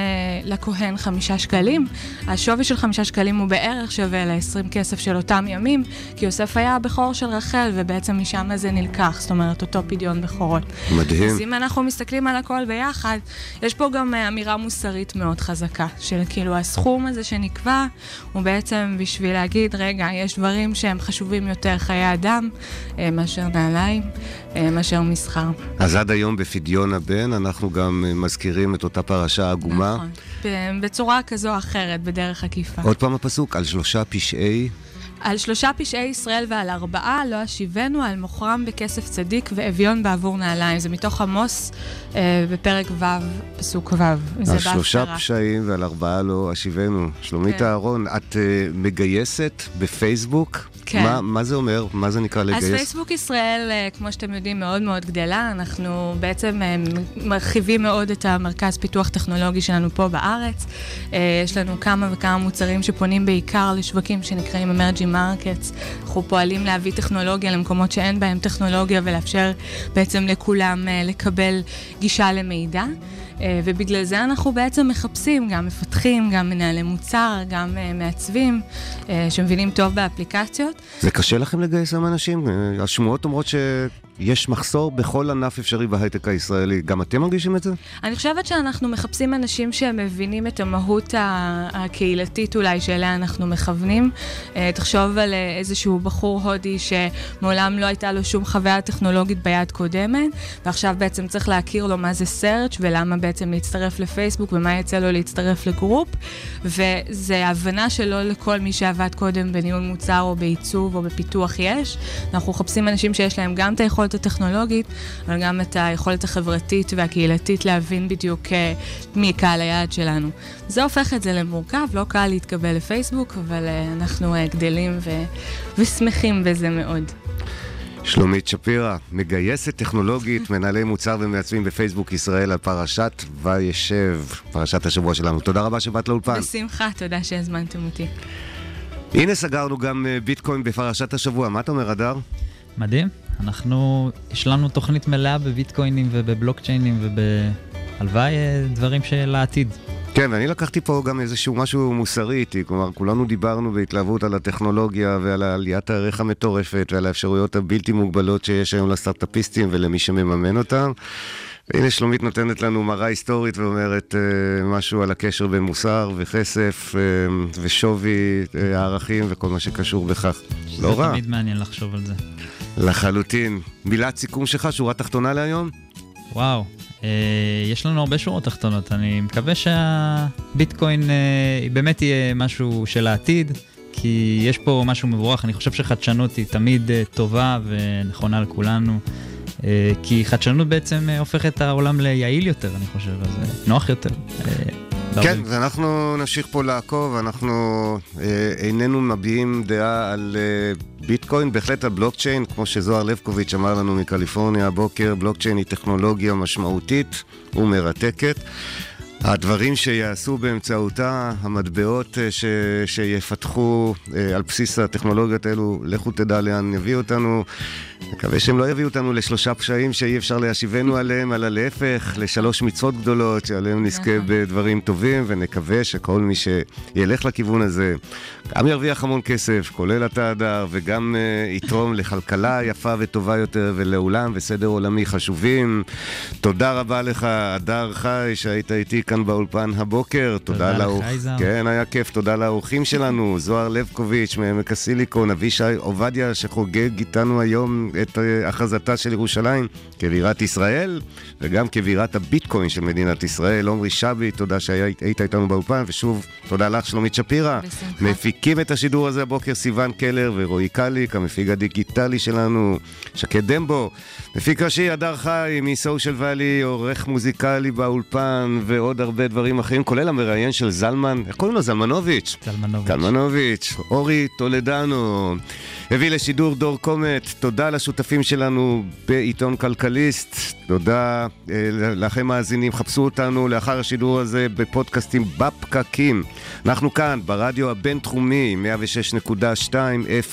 לכהן חמישה שקלים. השווי של חמישה שקלים הוא בערך שווה ל-20 כסף של אותם ימים, כי יוסף היה הבכור של רחל, ובעצם משם זה נלקח, זאת אומרת, אותו פדיון בכורות. מדהים. אז אם אנחנו מסתכלים על הכל ביחד, יש פה גם אמירה מוסרית מאוד חזקה, של כאילו הסכום הזה שנקבע, הוא בעצם בשביל להגיד, רגע, יש דברים שהם חשובים יותר, חיי אדם, אה, מאשר נעליים, אה, מאשר מסחר. אז עד היום בפדיון הבן אנחנו גם אה, מזכירים את אותה פרשה עגומה. נכון. בצורה כזו או אחרת, בדרך עקיפה. עוד פעם הפסוק, על שלושה פשעי... על שלושה פשעי ישראל ועל ארבעה לא אשיבנו, על מוכרם בכסף צדיק ואביון בעבור נעליים. זה מתוך עמוס אה, בפרק ו', פסוק ו'. על שלושה. פשעים ועל ארבעה לא אשיבנו. שלומית כן. אהרון, את אה, מגייסת בפייסבוק? כן. מה, מה זה אומר? מה זה נקרא לגייס? אז פייסבוק ישראל, אה, כמו שאתם יודעים, מאוד מאוד גדלה. אנחנו בעצם אה, מרחיבים מאוד את המרכז פיתוח טכנולוגי שלנו פה בארץ. אה, יש לנו כמה וכמה מוצרים שפונים בעיקר לשווקים שנקראים Emerging Markets. אנחנו פועלים להביא טכנולוגיה למקומות שאין בהם טכנולוגיה ולאפשר בעצם לכולם לקבל גישה למידע. אה, ובגלל זה אנחנו בעצם מחפשים גם מפתחים, גם מנהלי מוצר, גם אה, מעצבים, אה, שמבינים טוב באפליקציות. זה קשה לכם לגייס היום אנשים? השמועות אומרות שיש מחסור בכל ענף אפשרי בהייטק הישראלי. גם אתם מרגישים את זה? אני חושבת שאנחנו מחפשים אנשים שמבינים את המהות הקהילתית אולי שאליה אנחנו מכוונים. אה, תחשוב על אה, איזשהו בחור הודי שמעולם לא הייתה לו שום חוויה טכנולוגית ביד קודמת, ועכשיו בעצם צריך להכיר לו מה זה search ולמה בעצם להצטרף לפייסבוק ומה יצא לו להצטרף לגרופ, וזה הבנה שלא לכל מי שעבד קודם בניהול מוצר או בעיצוב או בפיתוח יש. אנחנו מחפשים אנשים שיש להם גם את היכולת הטכנולוגית, אבל גם את היכולת החברתית והקהילתית להבין בדיוק אה, מי קהל היעד שלנו. זה הופך את זה למורכב, לא קל להתקבל לפייסבוק, אבל אה, אנחנו אה, גדלים ו- ושמחים בזה מאוד. שלומית שפירא, מגייסת טכנולוגית, מנהלי מוצר ומעצבים בפייסבוק ישראל על פרשת וישב, פרשת השבוע שלנו. תודה רבה שבאת לאולפן. בשמחה, תודה שהזמנתם אותי. הנה סגרנו גם ביטקוין בפרשת השבוע. מה אתה אומר, הדר? מדהים. אנחנו השלמנו תוכנית מלאה בביטקוינים ובבלוקצ'יינים ובהלוואי אה, דברים של העתיד. כן, ואני לקחתי פה גם איזשהו משהו מוסרי איתי, כלומר, כולנו דיברנו בהתלהבות על הטכנולוגיה ועל עליית הערך המטורפת ועל האפשרויות הבלתי מוגבלות שיש היום לסטארט-אפיסטים ולמי שמממן אותם. והנה שלומית נותנת לנו מראה היסטורית ואומרת אה, משהו על הקשר בין מוסר וכסף אה, ושווי אה, הערכים וכל מה שקשור בכך. זה לא רע. תמיד מעניין לחשוב על זה. לחלוטין. מילת סיכום שלך, שורה תחתונה להיום? וואו, אה, יש לנו הרבה שורות תחתונות. אני מקווה שהביטקוין אה, באמת יהיה משהו של העתיד, כי יש פה משהו מבורך. אני חושב שחדשנות היא תמיד אה, טובה ונכונה לכולנו. אה, כי חדשנות בעצם אה, הופכת את העולם ליעיל יותר, אני חושב, אז אה, נוח יותר. כן, ואנחנו נמשיך פה לעקוב, אנחנו אה, איננו מביעים דעה על אה, ביטקוין, בהחלט על בלוקצ'יין, כמו שזוהר לבקוביץ' אמר לנו מקליפורניה הבוקר, בלוקצ'יין היא טכנולוגיה משמעותית ומרתקת. הדברים שיעשו באמצעותה, המטבעות אה, ש... שיפתחו אה, על בסיס הטכנולוגיות האלו, לכו תדע לאן יביאו אותנו. מקווה שהם לא יביאו אותנו לשלושה פשעים שאי אפשר להשיבנו עליהם, אלא להפך, לשלוש מצוות גדולות, שעליהם נזכה בדברים טובים, ונקווה שכל מי שילך לכיוון הזה, גם ירוויח המון כסף, כולל אתה, הדר, וגם uh, יתרום לכלכלה יפה וטובה יותר, ולעולם וסדר עולמי חשובים. תודה רבה לך, הדר חי, שהיית איתי כאן באולפן הבוקר. תודה לך, לאורח... יזהר. כן, היה כיף. תודה לאורחים שלנו, זוהר לבקוביץ' מעמק הסיליקון, אבישי עובדיה שחוגג איתנו היום את אה, הכרזתה של ירושלים כבירת ישראל, וגם כבירת הביטקוין של מדינת ישראל. עמרי שבי, תודה שהיית איתנו באולפן, ושוב, תודה לך, שלומית שפירא. בשמחה. מפיקים את השידור הזה הבוקר סיון קלר ורועי קליק, המפיק הדיגיטלי שלנו, שקד דמבו, מפיק ראשי הדר חי מסושיאל ואלי, עורך מוזיקלי באולפן ועוד הרבה דברים אחרים, כולל המראיין של זלמן, איך קוראים לו? זלמנוביץ'. זלמנוביץ'. זלמנוביץ', אורי טולדנו. הביא לשידור דור קומט, תודה לשותפים שלנו בעיתון כלכליסט, תודה אה, לכם מאזינים, חפשו אותנו לאחר השידור הזה בפודקאסטים בפקקים. אנחנו כאן ברדיו הבינתחומי, 106.2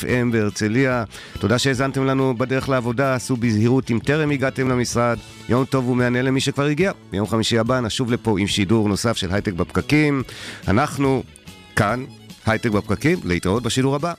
FM בהרצליה. תודה שהאזנתם לנו בדרך לעבודה, עשו בזהירות אם טרם הגעתם למשרד. יום טוב ומהנה למי שכבר הגיע. ביום חמישי הבא נשוב לפה עם שידור נוסף של הייטק בפקקים. אנחנו כאן, הייטק בפקקים, להתראות בשידור הבא.